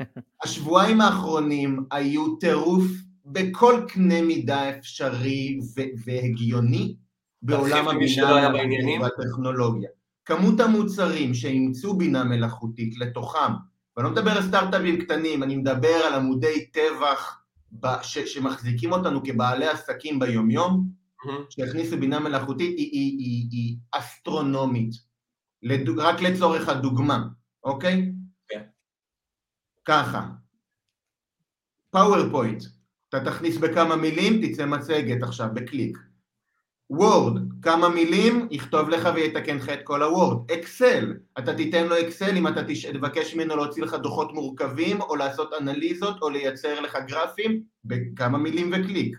השבועיים האחרונים היו טירוף בכל קנה מידה אפשרי והגיוני בעולם הבינה והטכנולוגיה. כמות המוצרים שאימצו בינה מלאכותית לתוכם, ואני לא מדבר על סטארט-אפים קטנים, אני מדבר על עמודי טבח ש, שמחזיקים אותנו כבעלי עסקים ביומיום, mm-hmm. שהכניסו בינה מלאכותית, היא, היא, היא, היא אסטרונומית. לדוג, רק לצורך הדוגמה, אוקיי? כן. Okay. ככה, PowerPoint, אתה תכניס בכמה מילים, תצא מצגת עכשיו, בקליק. Word, כמה מילים, יכתוב לך ויתקן לך את כל ה Word. אקסל, אתה תיתן לו אקסל אם אתה תבקש ממנו להוציא לך דוחות מורכבים, או לעשות אנליזות, או לייצר לך גרפים, בכמה מילים וקליק.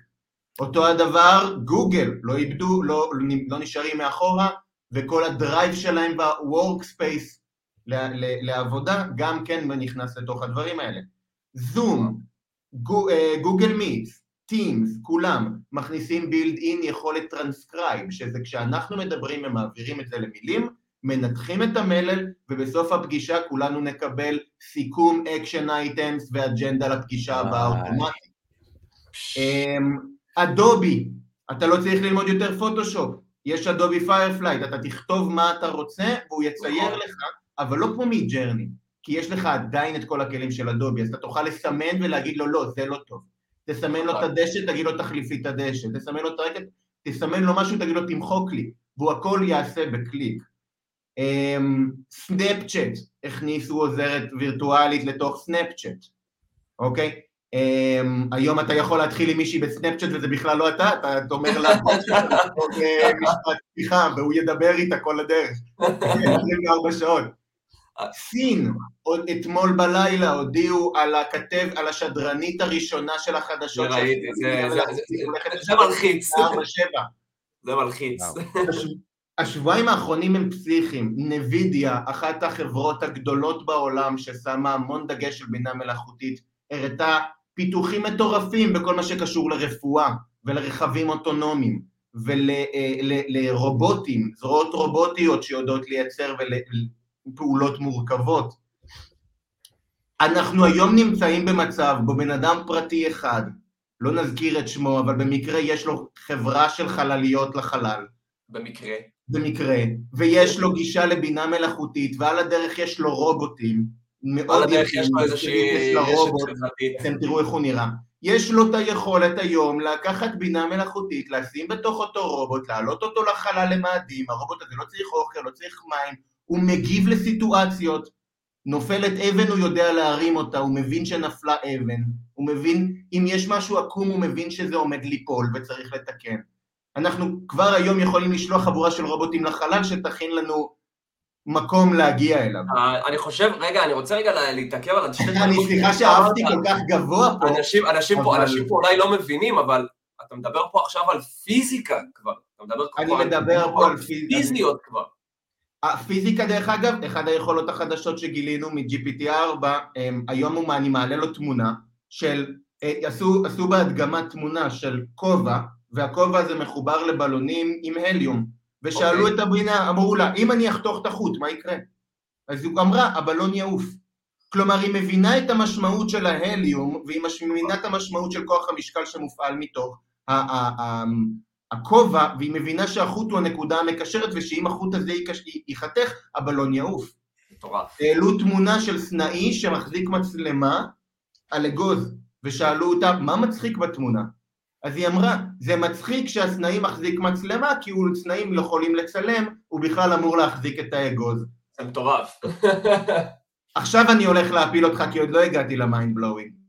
אותו הדבר, גוגל, לא איבדו, לא, לא נשארים מאחורה, וכל הדרייב שלהם ב-workspace לעבודה, גם כן נכנס לתוך הדברים האלה. זום, גוגל Meets, Teams, כולם, מכניסים build in יכולת טרנסקרייב, שזה כשאנחנו מדברים ומעבירים את זה למילים, מנתחים את המלל, ובסוף הפגישה כולנו נקבל סיכום action items ואג'נדה לפגישה הבאה אוטומטית. אדובי, אתה לא צריך ללמוד יותר פוטושופ, יש אדובי Firefly, אתה תכתוב מה אתה רוצה והוא יצייר נכון. לך, אבל לא כמו Midjourney, כי יש לך עדיין את כל הכלים של אדובי, אז אתה תוכל לסמן ולהגיד לו לא, זה לא טוב. תסמן לו את הדשא, תגיד לו תחליף לי את הדשא, תסמן לו את הרקע, תסמן לו משהו, תגיד לו תמחוק לי, והוא הכל יעשה בקליק. סנאפצ'אט, אמ, הכניסו עוזרת וירטואלית לתוך סנאפצ'אט, אוקיי? Um, היום אתה יכול להתחיל עם מישהי בסנאפצ'אט וזה בכלל לא אתה, אתה אומר לה משפט פתיחה והוא ידבר איתה כל הדרך, 24 שעות. סין, עוד אתמול בלילה הודיעו על הכתב, על השדרנית הראשונה של החדשות. זה ראיתי, זה מלחיץ. זה מלחיץ. השבועיים האחרונים הם פסיכיים. נווידיה, אחת החברות הגדולות בעולם ששמה המון דגש של בינה מלאכותית, הראתה פיתוחים מטורפים בכל מה שקשור לרפואה ולרכבים אוטונומיים ולרובוטים, זרועות רובוטיות שיודעות לייצר ול... פעולות מורכבות. אנחנו היום נמצאים במצב בו בן אדם פרטי אחד, לא נזכיר את שמו, אבל במקרה יש לו חברה של חלליות לחלל. במקרה. במקרה, ויש לו גישה לבינה מלאכותית, ועל הדרך יש לו רובוטים. על הדרך יש לו איזושהי רשת חברתית. אתם תראו איך הוא נראה. יש לו את היכולת היום לקחת בינה מלאכותית, לשים בתוך אותו רובוט, להעלות אותו לחלל למאדים, הרובוט הזה לא צריך אוכל, לא צריך מים, הוא מגיב לסיטואציות, נופלת אבן הוא יודע להרים אותה, הוא מבין שנפלה אבן, הוא מבין אם יש משהו עקום הוא מבין שזה עומד ליפול וצריך לתקן. אנחנו כבר היום יכולים לשלוח חבורה של רובוטים לחלל שתכין לנו מקום להגיע אליו. Uh, אני חושב, רגע, אני רוצה רגע להתעכב על השתי. אני סליחה שאהבתי כל כך גבוה פה. אנשים, אנשים, אבל... פה, אנשים פה אולי לא מבינים, אבל אתה מדבר פה עכשיו על פיזיקה כבר. אתה מדבר אני מדבר פה על פיזיות כבר. הפיזיקה דרך אגב, אחד היכולות החדשות שגילינו מ-GPT4, היום אני מעלה לו תמונה של, אה, עשו, עשו בהדגמה תמונה של כובע, והכובע הזה מחובר לבלונים עם הליום, ושאלו okay. אוקיי. את הבינה, אמרו לה, אם אני אחתוך את החוט, מה יקרה? אז היא אמרה, הבלון יעוף. כלומר, היא מבינה את המשמעות של ההליום, והיא מבינה את המשמעות של כוח המשקל שמופעל מתוך הכובע, והיא מבינה שהחוט הוא הנקודה המקשרת, ושאם החוט הזה ייחתך, הבלון יעוף. מטורף. העלו תמונה של סנאי שמחזיק מצלמה על אגוז, ושאלו אותה, מה מצחיק בתמונה? אז היא אמרה, זה מצחיק שהסנאי מחזיק מצלמה, כי הרי סנאים יכולים לצלם, הוא בכלל אמור להחזיק את האגוז. זה מטורף. עכשיו אני הולך להפיל אותך, כי עוד לא הגעתי למיינד בלואוינג.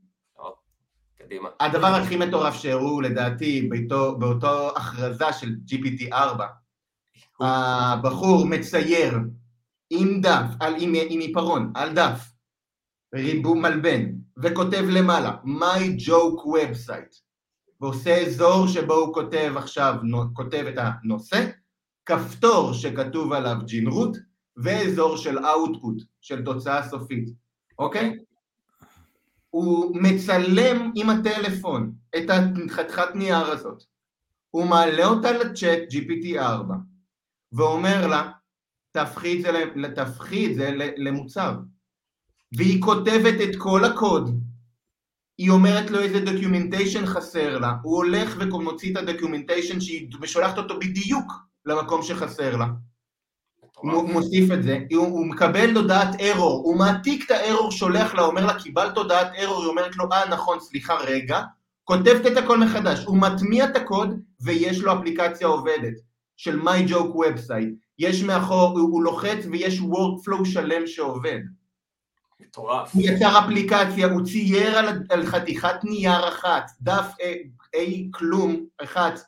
קדימה. הדבר הכי מטורף שהראו לדעתי באותו, באותו הכרזה של GPT-4, הבחור מצייר עם דף, על, עם, עם עיפרון, על דף, ריבוע מלבן, וכותב למעלה, My Joke Website, ועושה אזור שבו הוא כותב עכשיו, כותב את הנושא, כפתור שכתוב עליו ג'ינרות, ואזור של Output, של תוצאה סופית, אוקיי? הוא מצלם עם הטלפון את החתיכת נייר הזאת, הוא מעלה אותה לצ'אט GPT-4 ואומר לה, תהפכי את זה, תהפכי את זה למוצר. והיא כותבת את כל הקוד, היא אומרת לו איזה documentation חסר לה, הוא הולך ומוציא את ה documentation שהיא שולחת אותו בדיוק למקום שחסר לה. הוא מוסיף את זה, הוא, הוא מקבל הודעת ארור, הוא מעתיק את הארור, שולח לה, אומר לה, קיבלת הודעת ארור, היא אומרת לו, אה נכון, סליחה, רגע, כותבת את הכל מחדש, הוא מטמיע את הקוד ויש לו אפליקציה עובדת של My Joke Website, יש מאחור, הוא, הוא לוחץ ויש Workflow שלם שעובד. מטורף. הוא יצר אפליקציה, הוא צייר על, על חתיכת נייר אחת, דף A, כלום, אחת,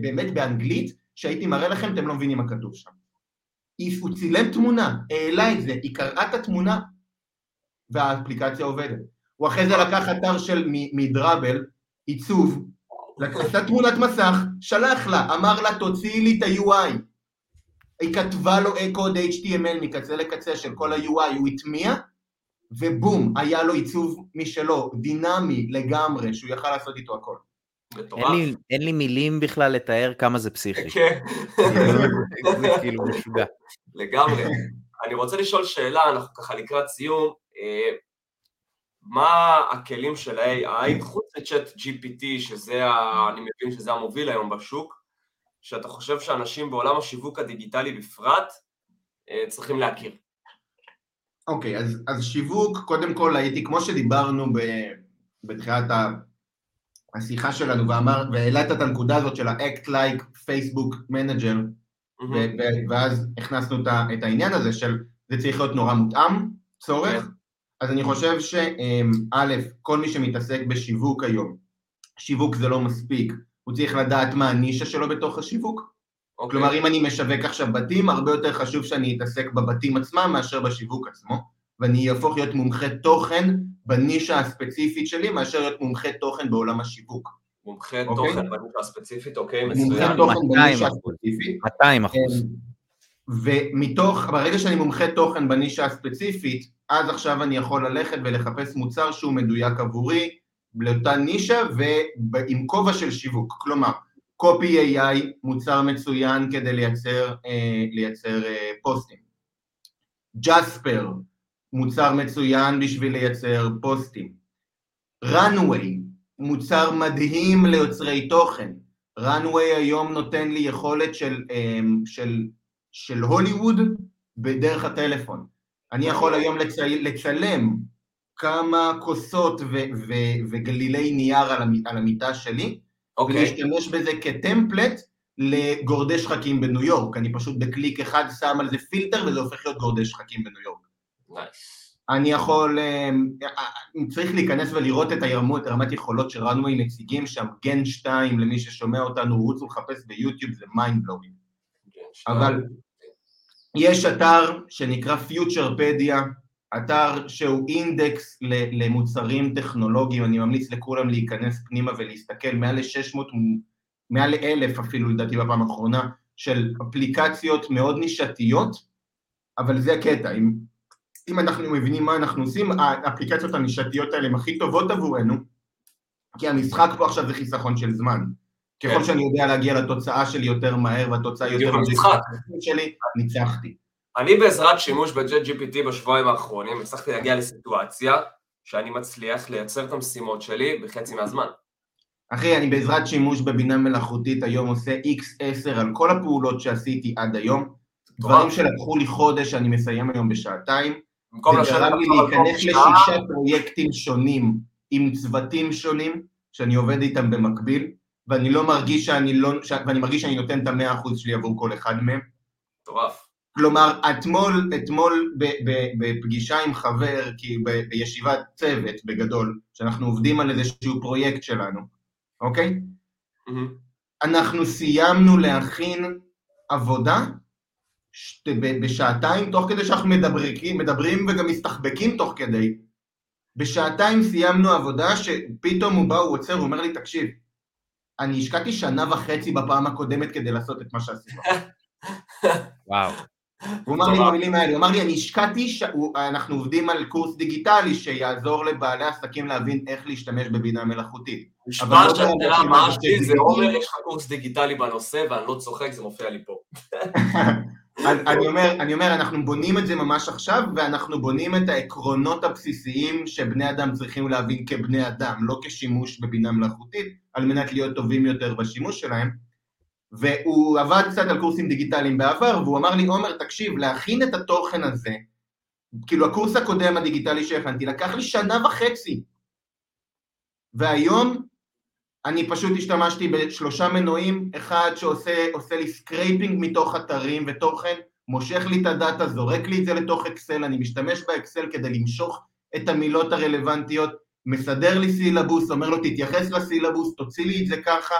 באמת באנגלית, שהייתי מראה לכם, אתם לא מבינים מה כתוב שם. הוא צילם תמונה, העלה את זה, היא קראה את התמונה והאפליקציה עובדת. הוא אחרי זה לקח אתר של מדראבל, עיצוב, עשה תמונת מסך, שלח לה, אמר לה תוציאי לי את ה-UI. היא כתבה לו קוד HTML מקצה לקצה של כל ה-UI, הוא הטמיע, ובום, היה לו עיצוב משלו, דינמי לגמרי, שהוא יכל לעשות איתו הכל. אין לי, אין לי מילים בכלל לתאר כמה זה פסיכי. כן. זה כאילו משוגע. לגמרי. אני רוצה לשאול שאלה, אנחנו ככה לקראת סיום. אה, מה הכלים של ה-AI, חוץ מצ'אט GPT, שזה, ה... אני מבין שזה המוביל היום בשוק, שאתה חושב שאנשים בעולם השיווק הדיגיטלי בפרט אה, צריכים להכיר? אוקיי, okay, אז, אז שיווק, קודם כל הייתי, כמו שדיברנו ב, בתחילת השיחה שלנו, ואמר, והעלית את הנקודה הזאת של ה-act like Facebook manager, mm-hmm. ואז הכנסנו את העניין הזה של זה צריך להיות נורא מותאם, צורך, okay. אז אני חושב שא', כל מי שמתעסק בשיווק היום, שיווק זה לא מספיק, הוא צריך לדעת מה הנישה שלו בתוך השיווק. Okay. אוקיי. כלומר, אם אני משווק עכשיו בתים, הרבה יותר חשוב שאני אתעסק בבתים עצמם מאשר בשיווק עצמו, ואני אהפוך להיות מומחה תוכן בנישה הספציפית שלי, מאשר להיות מומחה תוכן בעולם השיווק. מומחה okay? אוקיי? תוכן בנישה הספציפית, אוקיי, okay, מצוין. מומחה תוכן בנישה הספציפית. 200 אחוז. אמ, ומתוך, ברגע שאני מומחה תוכן בנישה הספציפית, אז עכשיו אני יכול ללכת ולחפש מוצר שהוא מדויק עבורי, לאותה נישה ועם כובע של שיווק. כלומר, קופי AI מוצר מצוין כדי לייצר, אה, לייצר אה, פוסטים. ג'ספר מוצר מצוין בשביל לייצר פוסטים. runway מוצר מדהים ליוצרי תוכן. runway היום נותן לי יכולת של, אה, של, של הוליווד בדרך הטלפון. אני יכול היום לצ... לצלם כמה כוסות ו- ו- וגלילי נייר על, המ- על המיטה שלי, okay. אוקיי. ולהשתמש בזה כטמפלט לגורדי שחקים בניו יורק. אני פשוט בקליק אחד שם על זה פילטר וזה הופך להיות גורדי שחקים בניו יורק. Nice. אני יכול, אה, צריך להיכנס ולראות את הרמות, רמת יכולות ש Runway מציגים שם, Gen 2 למי ששומע אותנו, רוצו לחפש ביוטיוב, זה mind blowing. אבל יש אתר שנקרא Futurepedia, אתר שהוא אינדקס למוצרים טכנולוגיים, אני ממליץ לכולם להיכנס פנימה ולהסתכל, מעל ל-600, מעל ל-1,000 אפילו לדעתי בפעם האחרונה, של אפליקציות מאוד נישתיות, אבל זה הקטע, אם, אם אנחנו מבינים מה אנחנו עושים, האפליקציות הנישתיות האלה הן הכי טובות עבורנו, כי המשחק פה עכשיו זה חיסכון של זמן. ככל כן. שאני יודע להגיע לתוצאה שלי יותר מהר והתוצאה יותר מהר שלי, ניצחתי. אני בעזרת שימוש ב-Jet GPT בשבועיים האחרונים הצלחתי להגיע לסיטואציה שאני מצליח לייצר את המשימות שלי בחצי מהזמן. אחי, אני בעזרת שימוש בבינה מלאכותית היום עושה X10 על כל הפעולות שעשיתי עד היום, דברים שלקחו לי חודש אני מסיים היום בשעתיים, זה גרם לי להיכנס לשישה פרויקטים שונים עם צוותים שונים שאני עובד איתם במקביל, ואני לא מרגיש שאני לא, ואני מרגיש שאני נותן את המאה אחוז שלי עבור כל אחד מהם. מטורף. כלומר, אתמול, אתמול בפגישה עם חבר, כי בישיבת צוות בגדול, שאנחנו עובדים על איזשהו פרויקט שלנו, אוקיי? Mm-hmm. אנחנו סיימנו להכין עבודה שת, בשעתיים, תוך כדי שאנחנו מדברים, מדברים וגם מסתחבקים תוך כדי, בשעתיים סיימנו עבודה שפתאום הוא בא, הוא עוצר, הוא אומר לי, תקשיב, אני השקעתי שנה וחצי בפעם הקודמת כדי לעשות את מה שעשינו. וואו. הוא אמר לי במילים האלה, הוא אמר לי, אני השקעתי, ש... אנחנו עובדים על קורס דיגיטלי שיעזור לבעלי עסקים להבין איך להשתמש בבינה מלאכותית. נשמע שאתה אמרתי, זה אומר, יש לך קורס דיגיטלי בנושא, ואני לא צוחק, זה מופיע לי פה. אני אומר, אני אומר, אנחנו בונים את זה ממש עכשיו, ואנחנו בונים את העקרונות הבסיסיים שבני אדם צריכים להבין כבני אדם, לא כשימוש בבינה מלאכותית, על מנת להיות טובים יותר בשימוש שלהם. והוא עבד קצת על קורסים דיגיטליים בעבר, והוא אמר לי, עומר, תקשיב, להכין את התוכן הזה, כאילו הקורס הקודם הדיגיטלי שהכנתי, לקח לי שנה וחצי. והיום אני פשוט השתמשתי בשלושה מנועים, אחד שעושה לי scraping מתוך אתרים ותוכן, מושך לי את ה data, זורק לי את זה לתוך אקסל, אני משתמש באקסל כדי למשוך את המילות הרלוונטיות, מסדר לי סילבוס, אומר לו תתייחס לסילבוס, תוציא לי את זה ככה,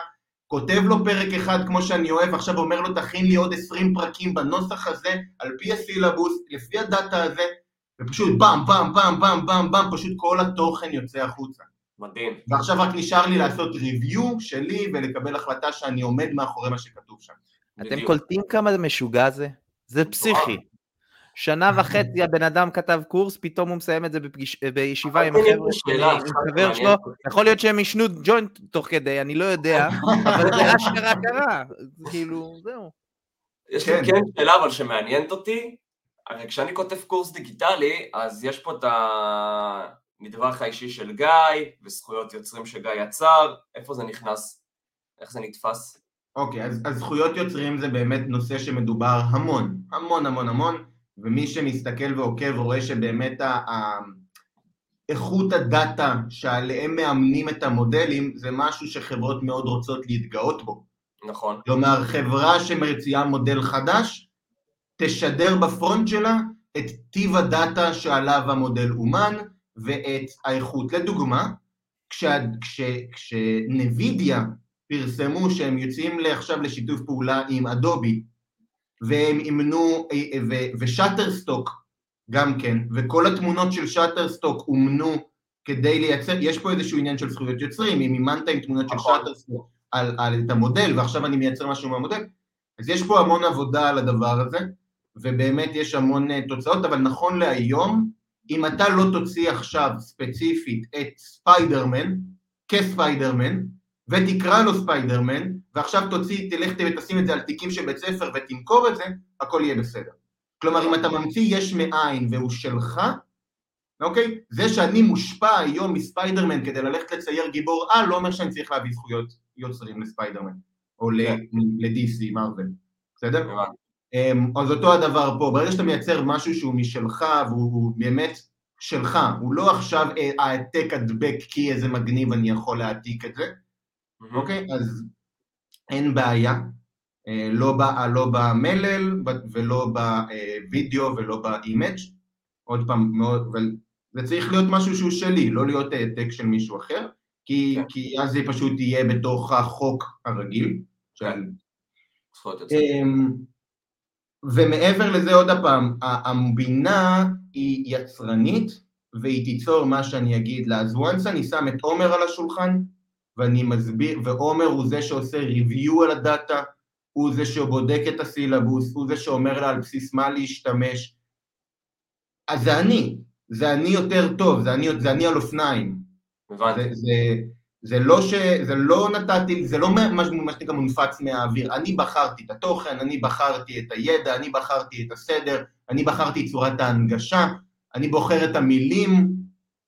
כותב לו פרק אחד כמו שאני אוהב, עכשיו אומר לו תכין לי עוד עשרים פרקים בנוסח הזה, על פי הסילבוס, לפי הדאטה הזה, ופשוט פעם, פעם, פעם, פעם, פעם, פעם, פשוט כל התוכן יוצא החוצה. מדהים. ועכשיו רק נשאר לי לעשות ריוויו שלי ולקבל החלטה שאני עומד מאחורי מה שכתוב שם. אתם קולטים כמה זה משוגע זה? זה פסיכי. שנה וחצי הבן אדם כתב קורס, פתאום הוא מסיים את זה בפגיש, בישיבה עם החבר'ה שלו, יכול להיות שהם ישנו ג'וינט תוך כדי, אני לא יודע, אבל זה אשכרה קרה, כאילו, זהו. יש לי כן, כן שאלה אבל שמעניינת אותי, הרי כשאני כותב קורס דיגיטלי, אז יש פה את המטווח האישי של גיא, וזכויות יוצרים שגיא יצר, איפה זה נכנס? איך זה נתפס? אוקיי, אז, אז זכויות יוצרים זה באמת נושא שמדובר המון, המון המון המון. ומי שמסתכל ועוקב רואה שבאמת איכות הדאטה שעליהם מאמנים את המודלים זה משהו שחברות מאוד רוצות להתגאות בו. נכון. כלומר, חברה שמציעה מודל חדש, תשדר ב front שלה את טיב ה data שעליו המודל אומן ואת האיכות. לדוגמה, כשנווידיה פרסמו שהם יוצאים עכשיו לשיתוף פעולה עם אדובי והם אימנו, ושאטרסטוק גם כן, וכל התמונות של שאטרסטוק אומנו כדי לייצר, יש פה איזשהו עניין של זכויות יוצרים, אם אימנת עם תמונות של נכון. שאטרסטוק על, על את המודל, ועכשיו אני מייצר משהו מהמודל, אז יש פה המון עבודה על הדבר הזה, ובאמת יש המון אה, תוצאות, אבל נכון להיום, אם אתה לא תוציא עכשיו ספציפית את ספיידרמן, כספיידרמן, ותקרא לו ספיידרמן, ועכשיו תוציא, תלך ותשים את זה על תיקים של בית ספר ותמכור את זה, הכל יהיה בסדר. כלומר, אם אתה ממציא יש מאין והוא שלך, אוקיי? זה שאני מושפע היום מספיידרמן כדי ללכת לצייר גיבור על, לא אומר שאני צריך להביא זכויות יוצרים לספיידרמן, או ל-DC, Marvel, בסדר? אמ, אז אותו הדבר פה, ברגע שאתה מייצר משהו שהוא משלך והוא באמת שלך, הוא לא עכשיו אה, העתק הדבק כי איזה מגניב אני יכול להעתיק את זה, אוקיי? אז אין בעיה, אה, לא, לא במלל ולא בווידאו ולא ב image, עוד פעם, מאוד, אבל זה צריך להיות משהו שהוא שלי, לא להיות העתק של מישהו אחר, כי, כן. כי אז זה פשוט יהיה בתוך החוק הרגיל. כן. אמ, ומעבר לזה עוד פעם, הבינה היא יצרנית והיא תיצור מה שאני אגיד לה, אז once אני שם את עומר על השולחן, ואני מסביר, ועומר הוא זה שעושה ריוויו על הדאטה, הוא זה שבודק את הסילבוס, הוא זה שאומר לה על בסיס מה להשתמש. אז זה אני, זה אני יותר טוב, זה אני, זה אני על אופניים. הבנתי. זה, זה, זה לא ש... זה לא נתתי, זה לא מה שנקרא מונפץ מהאוויר. אני בחרתי את התוכן, אני בחרתי את הידע, אני בחרתי את הסדר, אני בחרתי את צורת ההנגשה, אני בוחר את המילים.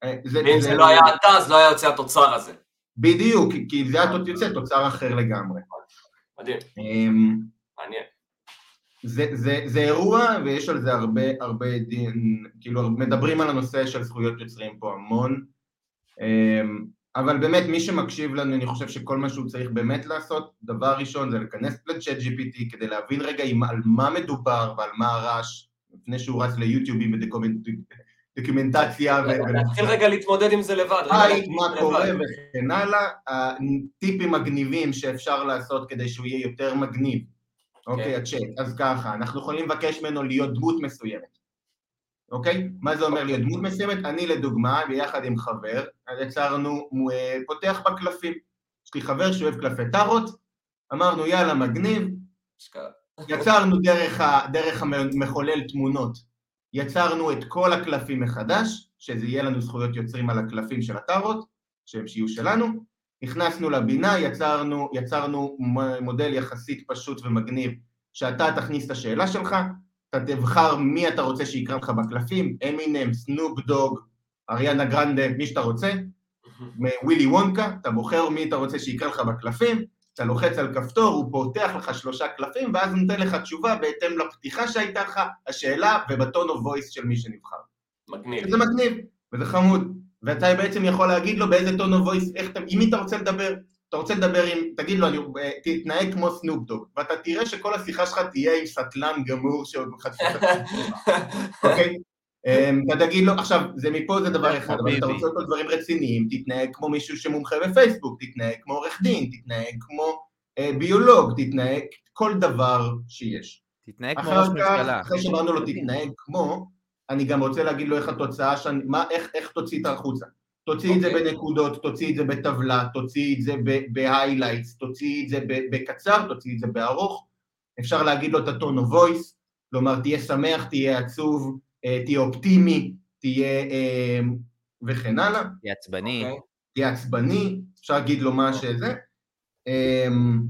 אה, ואם זה, זה לא היה אתה, אז לא היה יוצא התוצר הזה. בדיוק, כי זה היה יוצא תוצר אחר לגמרי. מדהים. אמ, מעניין. זה, זה, זה אירוע ויש על זה הרבה, הרבה דין, כאילו מדברים על הנושא של זכויות יוצרים פה המון, אמ, אבל באמת מי שמקשיב לנו אני חושב שכל מה שהוא צריך באמת לעשות, דבר ראשון זה להיכנס לצ'אט GPT כדי להבין רגע עם, על מה מדובר ועל מה הרעש, לפני שהוא רץ ליוטיובים דוקומנטציה. נתחיל רגע להתמודד עם זה לבד. היי, מה קורה וכן הלאה, טיפים מגניבים שאפשר לעשות כדי שהוא יהיה יותר מגניב. אוקיי, הצ'אט. אז ככה, אנחנו יכולים לבקש ממנו להיות דמות מסוימת. אוקיי? מה זה אומר? להיות דמות מסוימת? אני לדוגמה, ביחד עם חבר, יצרנו, אה, פותח בקלפים. יש לי חבר שאוהב קלפי טארות, אמרנו יאללה מגניב, יצרנו דרך, ה, דרך המחולל תמונות, יצרנו את כל הקלפים מחדש, שזה יהיה לנו זכויות יוצרים על הקלפים של הטארות, שהם שיהיו שלנו, נכנסנו לבינה, יצרנו, יצרנו מודל יחסית פשוט ומגניב, שאתה תכניס את השאלה שלך, אתה תבחר מי אתה רוצה שיקרא לך בקלפים, אמינם, סנופ דוג, אריאנה גרנדה, מי שאתה רוצה, ווילי וונקה, אתה בוחר מי אתה רוצה שיקרא לך בקלפים, אתה לוחץ על כפתור, הוא פותח לך שלושה קלפים, ואז נותן לך תשובה בהתאם לפתיחה שהייתה לך, השאלה, וב tone of voice של מי שנבחר. מגניב. וזה מגניב, וזה חמוד. ואתה בעצם יכול להגיד לו באיזה טון או וויס, מי אתה רוצה לדבר. אתה רוצה לדבר עם, תגיד לו, אני, אה, תתנהג כמו סנופדוג, ואתה תראה שכל השיחה שלך תהיה עם סטלן גמור שעוד את אוקיי? אמ, אתה תגיד לו, עכשיו, זה מפה זה דבר אחד, אבל אתה רוצה אותו דברים רציניים, תתנהג כמו מישהו שמומחה בפייסבוק, תתנהג כמו עורך דין, תתנהג כמו אה, ביולוג, תתנהג כל דבר שיש. תתנהג כמו ראש ממשלה. אחרי שאמרנו לו תתנהג כמו, אני גם רוצה להגיד לו איך התוצאה, שאני, מה, איך, איך תוציא את החוצה. תוציא את זה אוקיי. בנקודות, תוציא את זה בטבלה, תוציא את זה ב highlights, תוציא את זה בקצר, תוציא את זה בארוך. אפשר להגיד לו את ה tone of voice, כלומר תהיה שמח, תהיה עצוב, אה, תהיה אופטימי, תהיה אה, וכן הלאה. תהיה עצבני. אוקיי. תהיה עצבני, אפשר להגיד לו מה שזה. אמ,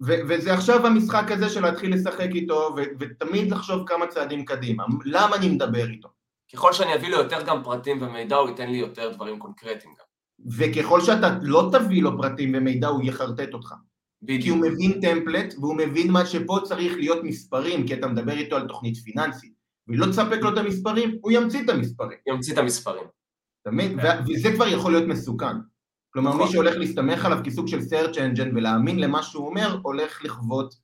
וזה עכשיו המשחק הזה של להתחיל לשחק איתו, ותמיד לחשוב כמה צעדים קדימה. למה אני מדבר איתו? ככל שאני אביא לו יותר גם פרטים ומידע, הוא ייתן לי יותר דברים קונקרטיים גם. וככל שאתה לא תביא לו פרטים ומידע, הוא יחרטט אותך. בדיוק. כי הוא מבין טמפלט, והוא מבין מה שפה צריך להיות מספרים, כי אתה מדבר איתו על תוכנית פיננסית, ולא תספק לו את המספרים, הוא ימציא את המספרים. ימציא את המספרים. אתה מבין? כן. וזה כבר יכול להיות מסוכן. כלומר, מי נכון. שהולך להסתמך עליו כסוג של search engine ולהאמין למה שהוא אומר, הולך לחוות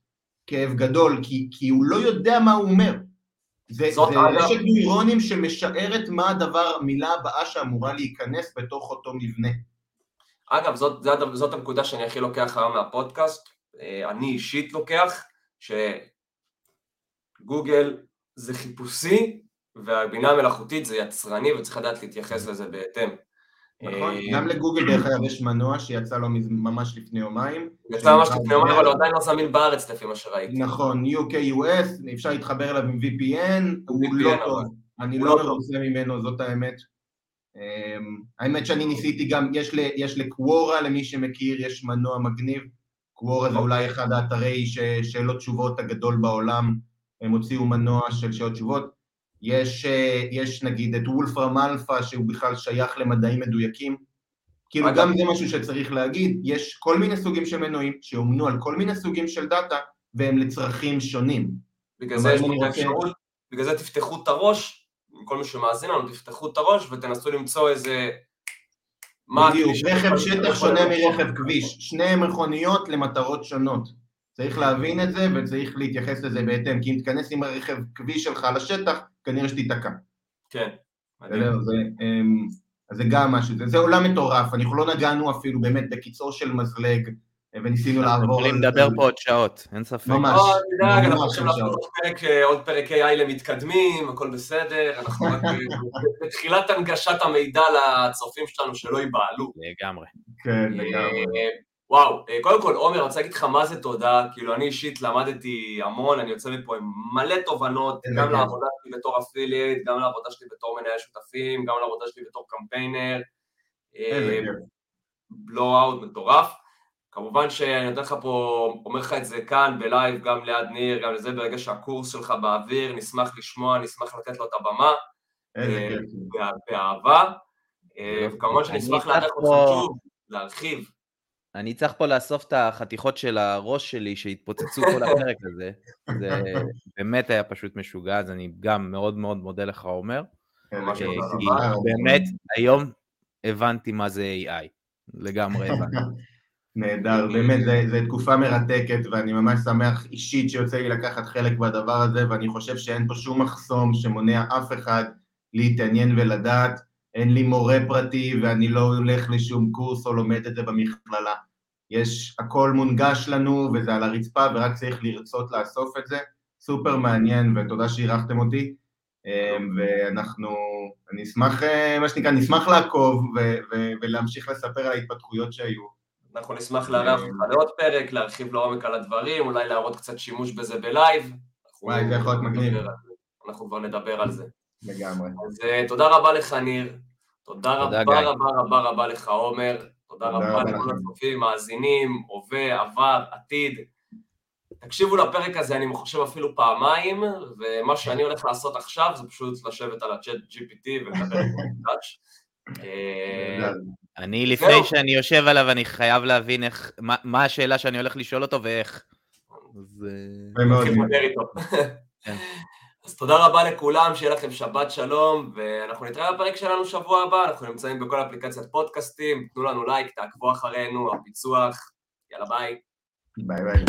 כאב גדול, כי, כי הוא לא יודע מה הוא אומר. זה, זה רשת נוירונים שמשערת מה הדבר, המילה הבאה שאמורה להיכנס בתוך אותו מבנה. אגב, זאת, זאת, זאת הנקודה שאני הכי לוקח היום מהפודקאסט, אה, אני אישית לוקח, שגוגל זה חיפושי והבינה המלאכותית זה יצרני וצריך לדעת להתייחס לזה בהתאם. נכון, אה, גם לגוגל דרך אגב יש מנוע שיצא לו ממש לפני יומיים. יצא ממש לפני יומיים, אבל הוא עדיין לא זמין בארץ לפי מה שראיתי. נכון, UK-US, אפשר להתחבר אליו עם VPN, הוא לא טוב. אני לא, לא מרוצה ממנו, זאת האמת. אמ, האמת שאני ניסיתי גם, יש לקוורה, למי שמכיר, יש מנוע מגניב. קוורה זה אולי אחד האתרי שאלות תשובות הגדול בעולם, הם הוציאו מנוע של שאלות תשובות. יש, אה, יש נגיד את וולפרם אלפא שהוא בכלל שייך למדעים מדויקים, כאילו אגב. גם זה משהו שצריך להגיד, יש כל מיני סוגים של מנועים שאומנו על כל מיני סוגים של data והם לצרכים שונים. בגלל זה יש לנו אפשרות, בגלל זה תפתחו את הראש, כל מי שמאזין לנו, תפתחו את הראש ותנסו למצוא איזה... בדיוק, רכב שטח שונה מרכב כביש, שני מכוניות למטרות שונות. צריך להבין את זה וצריך להתייחס לזה בהתאם, כי אם תיכנס עם הרכב כביש שלך לשטח, כנראה שתיתקע. כן. זה, אמ, אז זה גם משהו, זה, זה עולם מטורף, אנחנו לא נגענו אפילו באמת בקיצור של מזלג, וניסינו לעבור... אנחנו יכולים לדבר פה עוד שעות, אין ספק. ממש. לא, תדאג, אנחנו עכשיו עוד פרק AI למתקדמים, הכל בסדר, אנחנו רק בתחילת הנגשת המידע לצופים שלנו שלא ייבהלו. לגמרי. כן, לגמרי. וואו, אה, קודם כל עומר, אני רוצה להגיד לך מה זה תודה, כאילו אני אישית למדתי המון, אני יוצא מפה עם מלא תובנות, גם לעבודה שלי בתור affiliate, גם לעבודה שלי בתור מנהל שותפים, גם לעבודה שלי בתור campaigner, blow out מטורף. כמובן שאני נותן לך פה, אומר לך את זה כאן ב live, גם ליד ניר, גם לזה ברגע שהקורס שלך באוויר, נשמח לשמוע, נשמח לתת לו את הבמה, אה, באהבה, אה, וכמובן שאני אשמח לארח אותך שוב, להרחיב. אני צריך פה לאסוף את החתיכות של הראש שלי שהתפוצצו כל הפרק הזה. זה באמת היה פשוט משוגע, אז אני גם מאוד מאוד מודה לך, עומר. אה, כי באמת, היום הבנתי מה זה AI. לגמרי הבנתי. נהדר, באמת, זו תקופה מרתקת, ואני ממש שמח אישית שיוצא לי לקחת חלק בדבר הזה, ואני חושב שאין פה שום מחסום שמונע אף אחד להתעניין ולדעת. אין לי מורה פרטי ואני לא הולך לשום קורס או לומד את זה במכללה. יש, הכל מונגש לנו וזה על הרצפה ורק צריך לרצות לאסוף את זה. סופר מעניין ותודה שאירחתם אותי. ואנחנו, אני אשמח, מה שנקרא, נשמח לעקוב ו- ו- ולהמשיך לספר על ההתפתחויות שהיו. אנחנו נשמח לארח אותך לעוד פרק, להרחיב לעומק על הדברים, אולי להראות קצת שימוש בזה ב live. וואי, זה יכול להיות מגניב. אנחנו כבר נדבר על זה. לגמרי. אז תודה רבה לך, ניר. תודה רבה רבה רבה רבה לך, עומר. תודה רבה לכל הצופים, מאזינים, הווה, עבר, עתיד. תקשיבו לפרק הזה, אני חושב אפילו פעמיים, ומה שאני הולך לעשות עכשיו זה פשוט לשבת על הצ'אט GPT ולדבר עם טאץ'. אני לפני שאני יושב עליו, אני חייב להבין איך, מה השאלה שאני הולך לשאול אותו ואיך. כן. אז תודה רבה לכולם, שיהיה לכם שבת שלום, ואנחנו נתראה בפרק שלנו שבוע הבא, אנחנו נמצאים בכל אפליקציית פודקאסטים, תנו לנו לייק, תעקבו אחרינו, הפיצוח, יאללה ביי. ביי ביי.